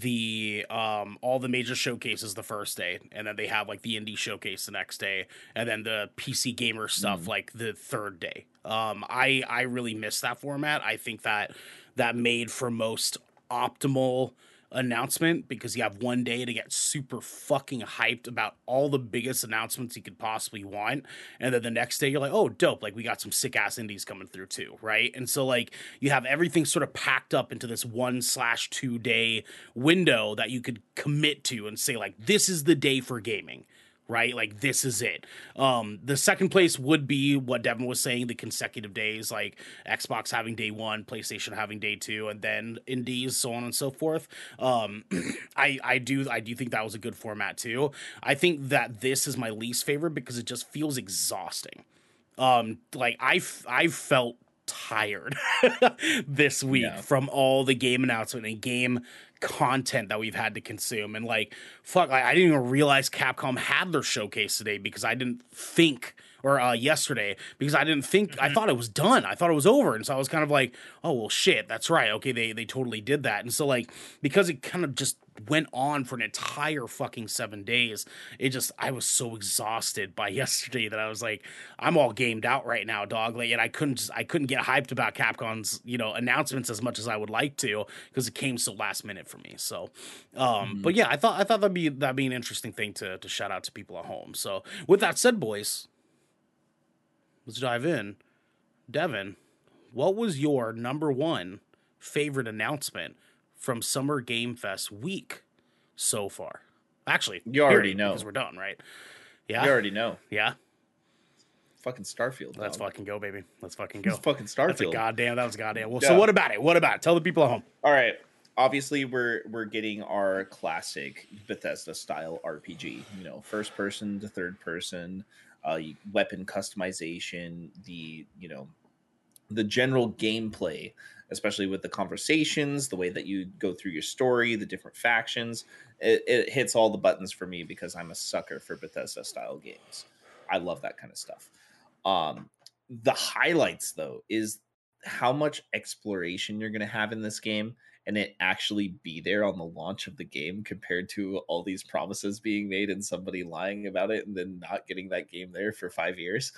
the um all the major showcases the first day, and then they have like the indie showcase the next day, and then the PC gamer stuff Mhm. like the third day. Um, I I really miss that format. I think that that made for most optimal announcement because you have one day to get super fucking hyped about all the biggest announcements you could possibly want. And then the next day you're like oh dope. Like we got some sick ass indies coming through too right? And so like you have everything sort of packed up into this one slash two day window that you could commit to and say like this is the day for gaming right? Like this is it. Um the second place would be what devin was saying the consecutive days like xbox having day one playstation having day two and then indies so on and so forth. Um i i do i do think that was a good format too. I think that this is my least favorite because it just feels exhausting. Um like i i felt tired this week Yeah. from all the game announcement and game content that we've had to consume. And like fuck I, I didn't even realize capcom had their showcase today because i didn't think or uh yesterday because i didn't think i thought it was done. I thought it was over. And so i was kind of like oh well shit that's right. Okay they they totally did that. And so like because it kind of just went on for an entire fucking seven days it just i was so exhausted by yesterday that i was like i'm all gamed out right now dog. Like and i couldn't just i couldn't get hyped about capcom's you know announcements as much as i would like to because it came so last minute for me. So um Mhm. but yeah i thought i thought that'd be that'd be an interesting thing to to shout out to people at home. So with that said boys let's dive in devin what was your number one favorite announcement from summer game fest week so far actually You already know. because we're done right yeah You already know. yeah Fucking Starfield. let's dog. fucking go baby let's fucking It's go fucking that's a goddamn that was goddamn well Yeah. so what about it what about it tell the people at home All right. Obviously, we're we're getting our classic Bethesda style RPG. You know, first person to third person, uh, weapon customization, the you know, the general gameplay, especially with the conversations, the way that you go through your story, the different factions. It, it hits all the buttons for me because I'm a sucker for Bethesda style games. I love that kind of stuff. Um, the highlights though is how much exploration you're going to have in this game and it actually be there on the launch of the game compared to all these promises being made and somebody lying about it and then not getting that game there for five years.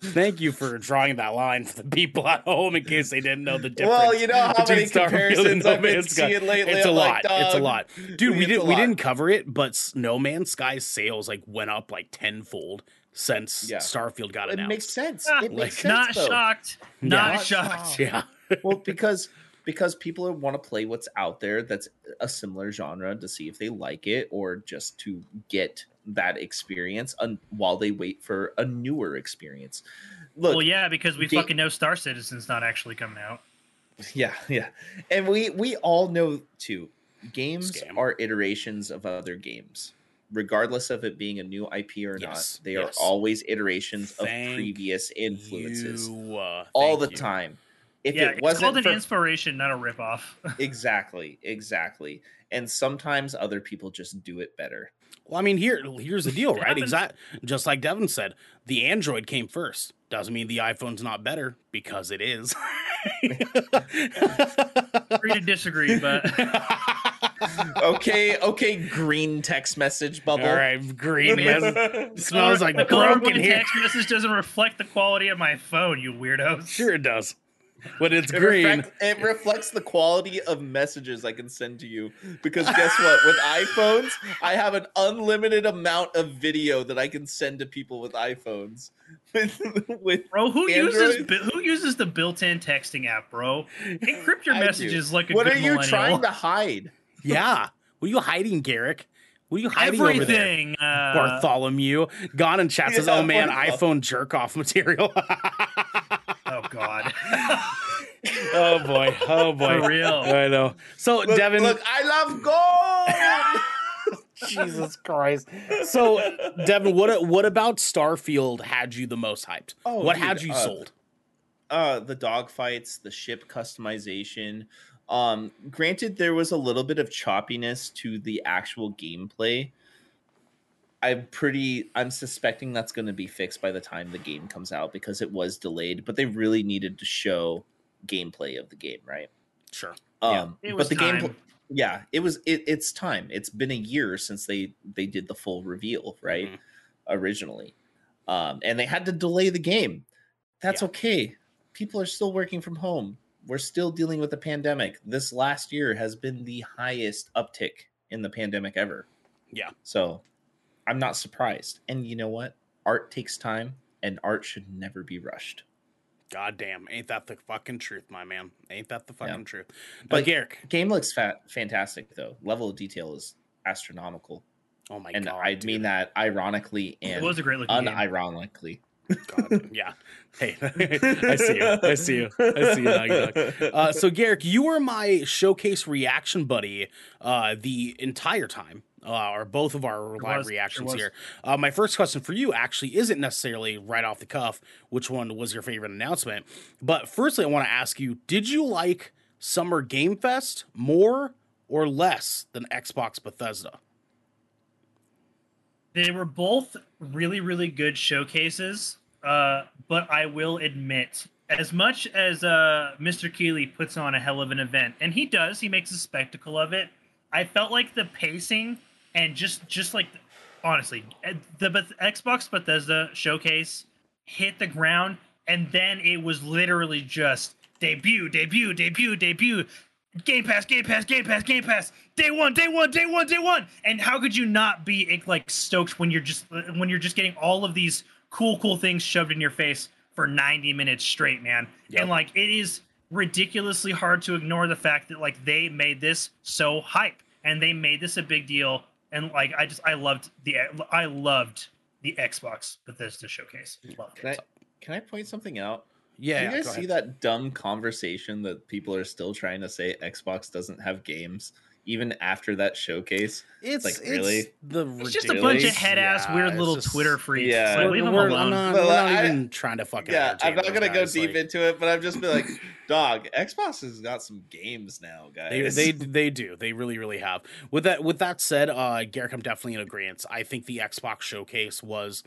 Thank you for drawing that line for the people at home in case they didn't know the difference. well, you know how many comparisons I've been Sky. seeing lately. It's a I'm lot. like, it's a lot, dude. We it's didn't we didn't cover it, but No Man's Sky's sales like went up like tenfold since Yeah. Starfield got It announced. makes sense. Ah, It makes like, sense. Not though. shocked. Not Not shocked. shocked. Yeah, well because because people want to play what's out there that's a similar genre to see if they like it or just to get that experience un- while they wait for a newer experience look well, yeah, because we ga- fucking know Star Citizen's not actually coming out. yeah yeah and we we all know too games Scam. are iterations of other games regardless of it being a new ip or Yes, not they yes. are always iterations Thank of previous influences You, uh, all thank the you. time if yeah, it wasn't called an for inspiration, not a ripoff. exactly exactly and sometimes other people just do it better Well, I mean, here here's the deal, right? Exactly. Just like Devin said, the Android came first. Doesn't mean the iPhone's not better because it is. Free to disagree, but okay okay green text message bubble All right, green. The smells like the broke colorblind in here. text message doesn't reflect the quality of my phone. You weirdos. Sure, it does. when it's It, green. reflect- it reflects the quality of messages I can send to you. Because guess what? With iPhones, I have an unlimited amount of video that I can send to people with iPhones. With, with Bro, who uses Android? bu- who uses the built-in texting app, bro? Encrypt your I do. messages like a what good are you millennial. trying to hide? Yeah. What are you hiding, Garrick? What are you hiding over there? Uh, Bartholomew. Gone in chat says, Yeah, oh man, iPhone jerk off material. oh God. oh boy. Oh boy. For real. I know. So Look, Devin look, I love gold. Jesus Christ. So Devin, what what about Starfield had you the most hyped? Oh, what dude, had you uh, sold? uh the dog fights the ship customization um granted there was a little bit of choppiness to the actual gameplay. I'm pretty i'm suspecting that's going to be fixed by the time the game comes out because it was delayed but they really needed to show gameplay of the game right? Sure. um It but was the time. gameplay yeah it was it, it's time. It's been a year since they they did the full reveal right? Mhm. originally. Um and they had to delay the game. That's Yeah. okay. People are still working from home we're still dealing with the pandemic this last year has been the highest uptick in the pandemic ever Yeah. so i'm not surprised and you know what art takes time and art should never be rushed God damn. Ain't that the fucking truth, my man? Ain't that the fucking Yeah. truth? But But- Garrick, game looks fat fantastic though level of detail is astronomical oh my and god. And I dude. mean that ironically It and was a great looking game. God, yeah. Hey, I see you. I see you. I see you. Uh, so Garrick, you were my showcase reaction buddy uh, the entire time, uh, or both of our live was, reactions here. Uh, my first question for you actually isn't necessarily right off the cuff. Which one was your favorite announcement? But firstly, I want to ask you: Did you like Summer Game Fest more or less than Xbox Bethesda? They were both really, really good showcases. Uh, but I will admit, as much as uh, Mr. Keighley puts on a hell of an event, and he does, he makes a spectacle of it. I felt like the pacing and just, just like, honestly, the Beth- Xbox Bethesda showcase hit the ground, and then it was literally just debut, debut, debut, debut. Game Pass, Game Pass, Game Pass, Game Pass. Day one, day one, day one, day one. And how could you not be eh, like stoked when you're just when you're just getting all of these cool, cool things shoved in your face for 90 minutes straight, man? Yep. And like it is ridiculously hard to ignore the fact that like they made this so hype and they made this a big deal. And like I just I loved the I loved the Xbox Bethesda showcase. Loved Can I, it. can I point something out? Yeah, Do you guys see that dumb conversation that people are still trying to say Xbox doesn't have games even after that showcase? It's Like, it's really? the It's just a bunch of head ass Yeah, weird little just- Twitter freaks. Yeah. Like, leave them We're- alone. I'm not, we're not I- even trying to fucking. Yeah, I'm not gonna go deep like- into it, but I'm just be like, dog, Xbox has got some games now, They, guys. they they do. They really really have. With that with that said, uh Garrick, I'm definitely in agreement. I think the Xbox showcase was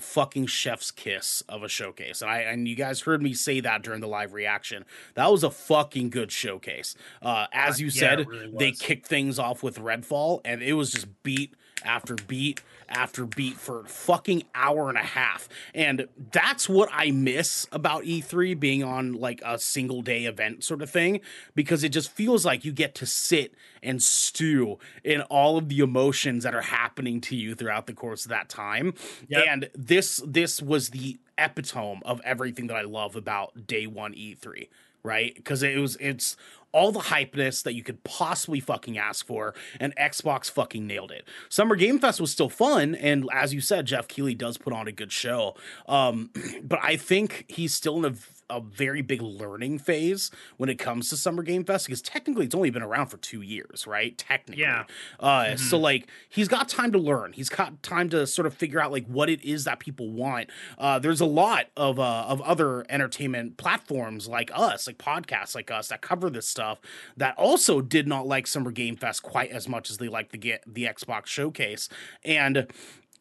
fucking chef's kiss of a showcase. And I and you guys heard me say that during the live reaction. That was a fucking good showcase. Uh as Uh, you yeah, said, really they kicked things off with Redfall and it was just beat after beat after beat for a fucking hour and a half. And that's what I miss about E3 being on like a single day event sort of thing because it just feels like you get to sit and stew in all of the emotions that are happening to you throughout the course of that time. Yep. And this this was the epitome of everything that I love about day 1 E3, right? Because it was it's all the hypeness that you could possibly fucking ask for, and Xbox fucking nailed it. Summer Game Fest was still fun, and as you said, Geoff Keighley does put on a good show. Um, but I think he's still in a, a very big learning phase when it comes to Summer Game Fest because technically it's only been around for two years, right? Technically, Yeah. uh, So like he's got time to learn. He's got time to sort of figure out like what it is that people want. Uh, there's a lot of uh, of other entertainment platforms like us, like podcasts like us that cover this stuff that also did not like Summer Game Fest quite as much as they liked the get the Xbox Showcase. And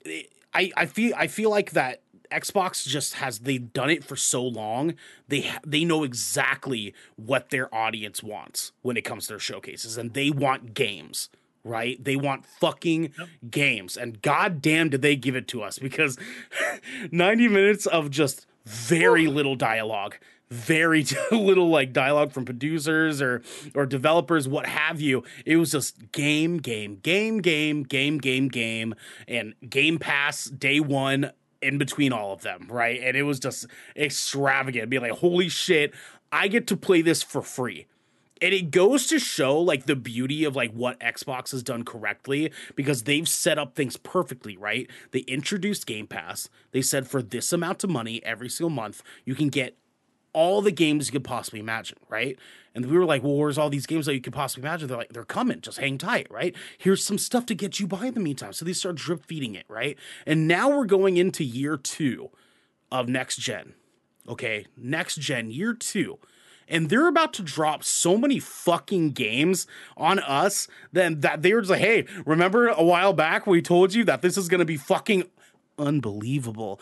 it- I I feel I feel like that Xbox just has they've done it for so long. They they know exactly what their audience wants when it comes to their showcases and they want games, right? They want fucking games. And goddamn did they give it to us because 90 minutes of just very little dialogue, very little like dialogue from producers or or developers, what have you. It was just game, game, game, game, game, game, game, and Game Pass day one in between all of them, right? And it was just extravagant. Be like, holy shit, I get to play this for free. And it goes to show like the beauty of like what Xbox has done correctly because they've set up things perfectly, right? They introduced Game Pass. They said for this amount of money every single month, you can get all the games you could possibly imagine, right? And we were like, well, where's all these games that you could possibly imagine? They're like, they're coming, just hang tight, right? Here's some stuff to get you by in the meantime. So they start drip feeding it, right? And now we're going into year two of next gen. Okay, next gen, year two. And they're about to drop so many fucking games on us then that they were just like, hey, remember a while back we told you that this is gonna be fucking unbelievable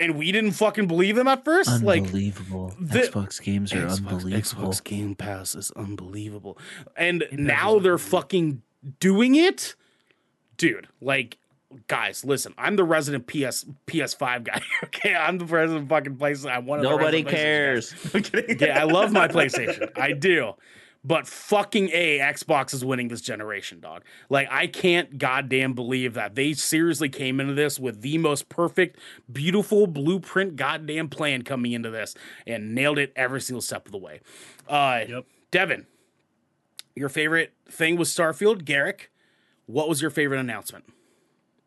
and we didn't fucking believe them at first. Like Unbelievable. the- Xbox games are Xbox, unbelievable. Xbox Game Pass is unbelievable. And now they're fucking doing it. Dude, like guys, listen, I'm the resident PS PS5 guy. Okay, I'm the resident fucking PlayStation. I want one of Nobody resident PlayStation guys. cares. I'm kidding. Yeah, I love my PlayStation. I do. But fucking A, Xbox is winning this generation, dog. Like, I can't goddamn believe that they seriously came into this with the most perfect, beautiful blueprint goddamn plan coming into this and nailed it every single step of the way. Uh, Yep. Devin, your favorite thing was Starfield. Garrick, what was your favorite announcement?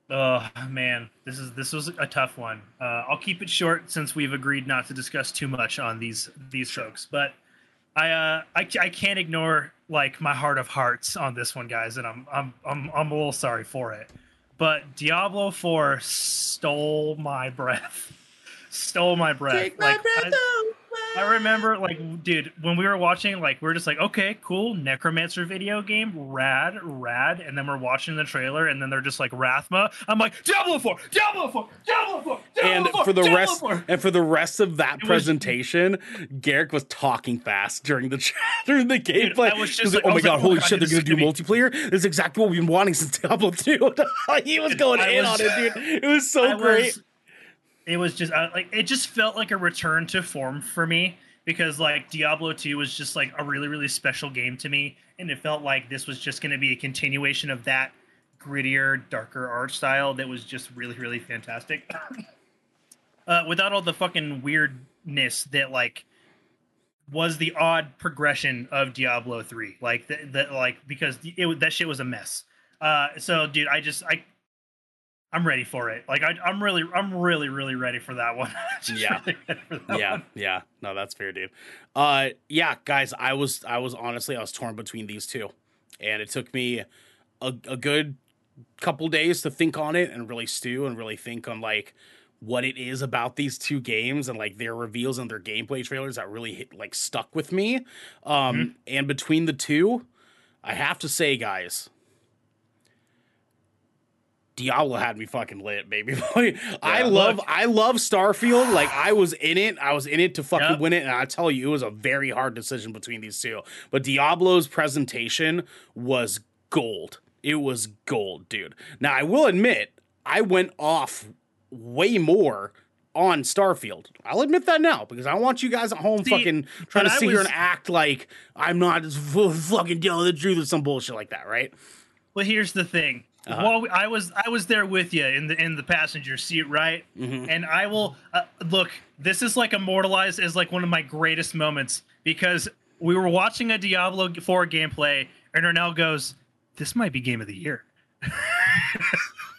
Oh man, this is this was a tough one. Uh, I'll keep it short since we've agreed not to discuss too much on these these folks. But I uh, I I can't ignore like my heart of hearts on this one, guys, and I'm I'm I'm I'm a little sorry for it. But Diablo Four stole my breath, stole my breath. like, I, I remember, like, dude, when we were watching, like, we are just like, okay, cool, Necromancer video game, rad, rad, and then we're watching the trailer, and then they're just like Rathma. I'm like, Diablo Four, Diablo Four, Diablo Four, Diablo and 4, for the Diablo rest 4. and for the rest of that was- presentation, Garrick was talking fast during the chat during the gameplay. I was just like, like- I "Oh my was god, like, holy oh my shit! They're gonna do gonna multiplayer. This is exactly what we've been wanting since Diablo 2. he was going I in was- on it, dude. It was so I great. was- it was just uh, like it just felt like a return to form for me because like Diablo 2 was just like a really really special game to me and it felt like this was just going to be a continuation of that grittier darker art style that was just really really fantastic. Uh, without all the fucking weirdness that like was the odd progression of Diablo 3 like that like because it that shit was a mess. Uh so dude I just I I'm ready for it. Like I, I'm really, I'm really, really ready for that one. Yeah. really that yeah, one. yeah. No, that's fair, dude. Uh yeah, guys, I was I was honestly I was torn between these two. And it took me a, a good couple days to think on it and really stew and really think on like what it is about these two games and like their reveals and their gameplay trailers that really hit, like stuck with me. Um and between the two, I have to say, guys, Diablo had me fucking lit, baby. Boy. I love look. I love Starfield. Like I was in it. I was in it to fucking Yep. win it. And I tell you, it was a very hard decision between these two. But Diablo's presentation was gold. It was gold, dude. Now I will admit, I went off way more on Starfield. I'll admit that now because I want you guys at home See, fucking trying to sit here and act like I'm not fucking telling the truth or some bullshit like that, right? Well, here's the thing. Uh-huh. While we, I was, I was there with you in the in the passenger seat, right? Mhm. And I will uh, look. This is like immortalized as like one of my greatest moments because we were watching a Diablo 4 gameplay, and Ernell goes, "This might be game of the year."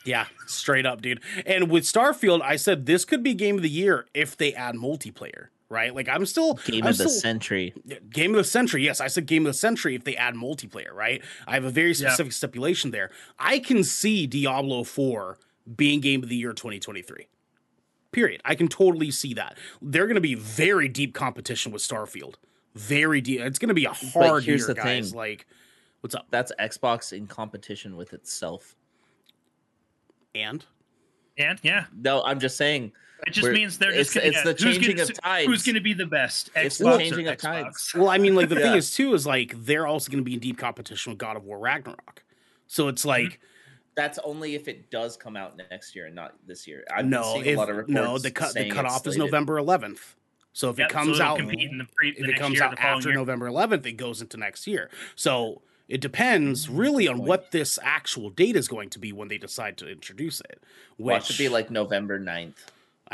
Yeah, straight up, dude. And with Starfield, I said this could be game of the year if they add multiplayer, right? Like I'm still Game I'm of the still- century. Game of the century. Yes, I said game of the century if they add multiplayer, right? I have a very Yeah. specific stipulation there. I can see Diablo 4 being game of the year 2023. Period. I can totally see that. They're going to be very deep competition with Starfield. Very deep. It's going to be a hard here's year, the guys. thing. Like, what's up? That's Xbox in competition with itself. And And yeah, No, I'm just saying. It just We're- means they're just it's- gonna, it's the yeah, who's changing gonna, of tides. Who's going to be the best? It's the Xbox or changing of Xbox? tides. Well, I mean, like the thing is too is like they're also going to be in deep competition with God of War Ragnarok. So it's mm-hmm. like That's only if it does come out next year and not this year. I've no, seeing if a lot of reports. no, the cut the cutoff is. November 11th. So if Yep, it comes it'll out, in the pre- the if it comes year, out after year. November 11th, it goes into next year. So it depends mm-hmm. really on what this actual date is going to be when they decide to introduce it. Which Watch it should be like November 9th.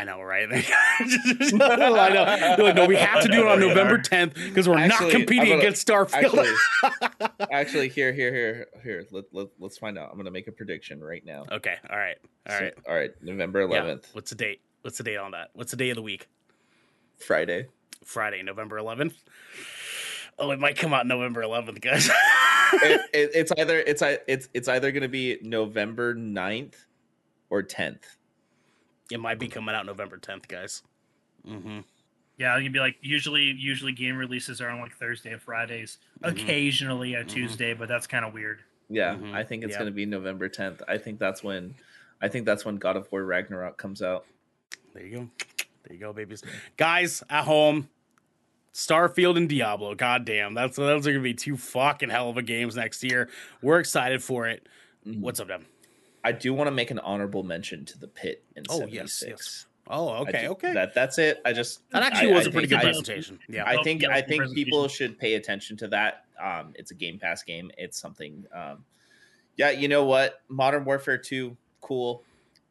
I know, right? I know. They're like, no, we have to do it on November 10th because we're not competing gonna- against Starfield. Actually, actually, here, here, here, here. Let, let, let's find out. I'm gonna make a prediction right now. okay, all right, all So- right. all right. November Yeah. 11th, What's the date? What's the date on that? What's the day of the week? Friday. Friday, November 11th. Oh, it might come out November 11th, guys. it, it, it's either it's it's it's either gonna be November 9th or 10th. It might be coming out November 10th, guys. Mm-hmm. Yeah, you'd be like usually usually game releases are on like Thursday and Fridays, Mhm. occasionally a Mhm. Tuesday, but that's kind of weird. Yeah, Mhm. I think it's Yeah. gonna be November 10th. I think that's when, I think that's when God of War Ragnarok comes out. There you go. There you go, babies. Guys at home, Starfield and Diablo. God damn, that's those are gonna be two fucking hell of a games next year. We're excited for it. Mhm. What's up, Devin? I do want to make an honorable mention to the Pitt in Oh, 76. yes, yes. Oh, okay, do- okay. That, That that's it. I just that actually I- was I a pretty good I- presentation. Yeah. I Oh, think yeah, I think people should pay attention to that. Um, it's a Game Pass game. It's something. Um, yeah, you know what? Modern Warfare Two, cool.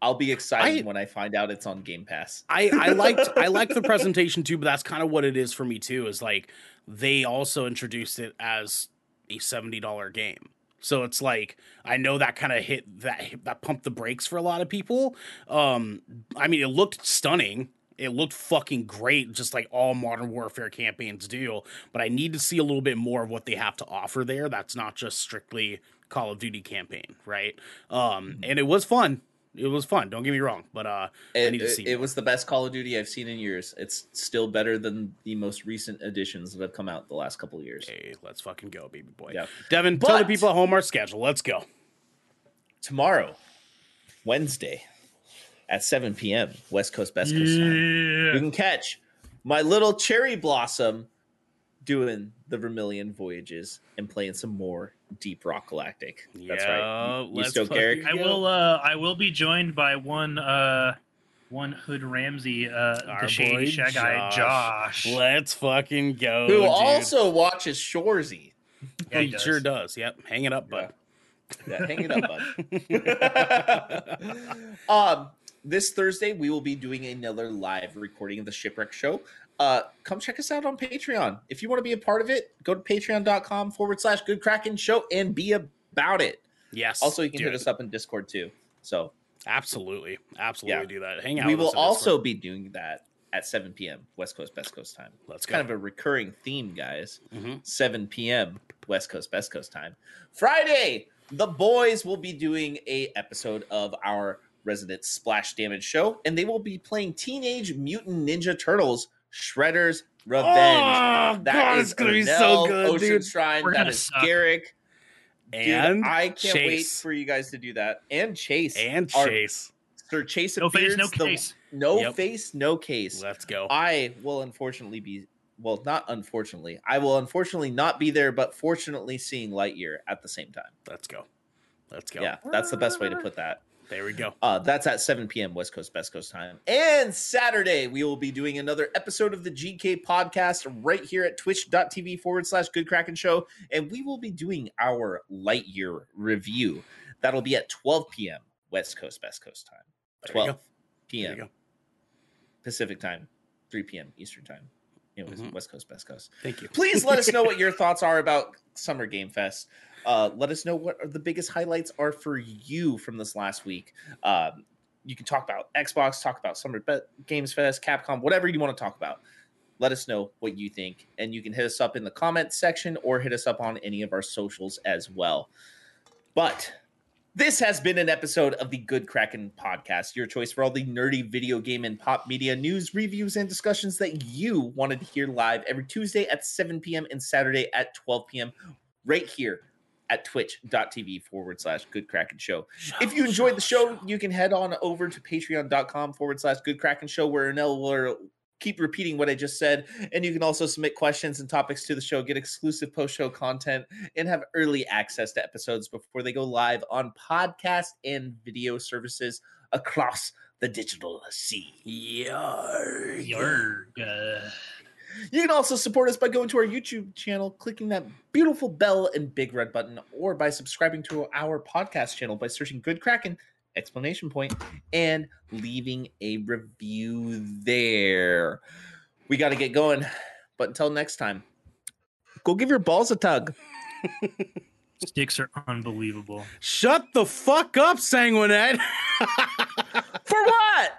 I'll be excited I- when I find out it's on Game Pass. I, I liked I liked the presentation too, but that's kind of what it is for me too. Is like they also introduced it as a seventy dollar game, so it's like I know that kind of hit that that pumped the brakes for a lot of people. Um, I mean, it looked stunning. It looked fucking great, just like all Modern Warfare campaigns do. But I need to see a little bit more of what they have to offer there. That's not just strictly Call of Duty campaign, right? Um, and it was fun. It was fun. Don't get me wrong, but uh, I It, need to see. it more. was the best Call of Duty I've seen in years. It's still better than the most recent editions that have come out the last couple of years. Hey, let's fucking go, baby boy. Yeah. Devin, tell the people at home our schedule. Let's go. Tomorrow, Wednesday, at 7 p.m. West Coast Best Coast time. You can catch my little cherry blossom doing the Vermilion voyages and playing some more Deep Rock Galactic. That's right. You- You, let's still fucking Garrick? I will uh I will be joined by one uh one Hood Ramsey, uh Our the shady boy shy guy Josh. Josh. Let's fucking go. Who dude. also watches Shoresy. Yeah, he he does. sure does. Yep. Hang it up, bud. Yeah, hang it up, bud. um, this Thursday we will be doing another live recording of the Shipwreck Show. Uh, come check us out on Patreon. If you want to be a part of it, go to patreon.com forward slash good Kraken show and be about it. yes. Also, you can do hit it. us up in Discord too. So Absolutely. Absolutely Yeah. do that. Hang out. we with will us in Discord. also be doing that at 7 p.m. West Coast, Best Coast time. Let's go. kind of a recurring theme, guys. Mhm. 7 p.m. West Coast, Best Coast time. Friday, the boys will be doing a episode of our resident splash damage show, and they will be playing Teenage Mutant Ninja Turtles Shredder's Revenge. Oh, That God, is it's gonna be so good, Ocean dude. Shrine. We're That suck. Garrick. Dude, And I can't wait for you guys to do that. And Chase. and Our- Chase. Sir Chase No face, no appears the- case. no Yep. face, no case. Let's go. I will unfortunately be well, not unfortunately. I will unfortunately not be there, but fortunately seeing Lightyear at the same time. Let's go. Let's go. Yeah, that's the best way to put that. There we go. Uh, that's at 7 p.m. West Coast, Best Coast time. And Saturday, we will be doing another episode of the GK podcast right here at twitch.tv forward slash good Kraken show. And we will be doing our Lightyear review. That'll be at 12 p.m. West Coast, Best Coast time. 12 p.m. Pacific time, 3 p.m. Eastern time. Anyways, Mhm. West Coast, Best Coast. Thank you. Please let us know what your thoughts are about Summer Game Fest. Uh, let us know what the biggest highlights are for you from this last week. Um, you can talk about Xbox, talk about Summer Be- Games Fest, Capcom, whatever you want to talk about. Let us know what you think, and you can hit us up in the comment section or hit us up on any of our socials as well. But this has been an episode of the Good Kraken podcast, your choice for all the nerdy video game and pop media news, reviews, and discussions that you wanted to hear live every Tuesday at 7 p.m. and Saturday at 12 p.m. right here at twitch.tv forward slash good kraken show. If you enjoyed the show, you can head on over to patreon.com forward slash good kraken show where Ernell will keep repeating what I just said. And you can also submit questions and topics to the show, get exclusive post show content, and have early access to episodes before they go live on podcast and video services across the digital sea. Yarg. Yarg. You can also support us by going to our YouTube channel, clicking that beautiful bell and big red button, or by subscribing to our podcast channel by searching Good Kraken explanation point and leaving a review there. We got to get going, but until next time, go give your balls a tug. sticks are unbelievable. Shut the fuck up, Sanguinet. For what?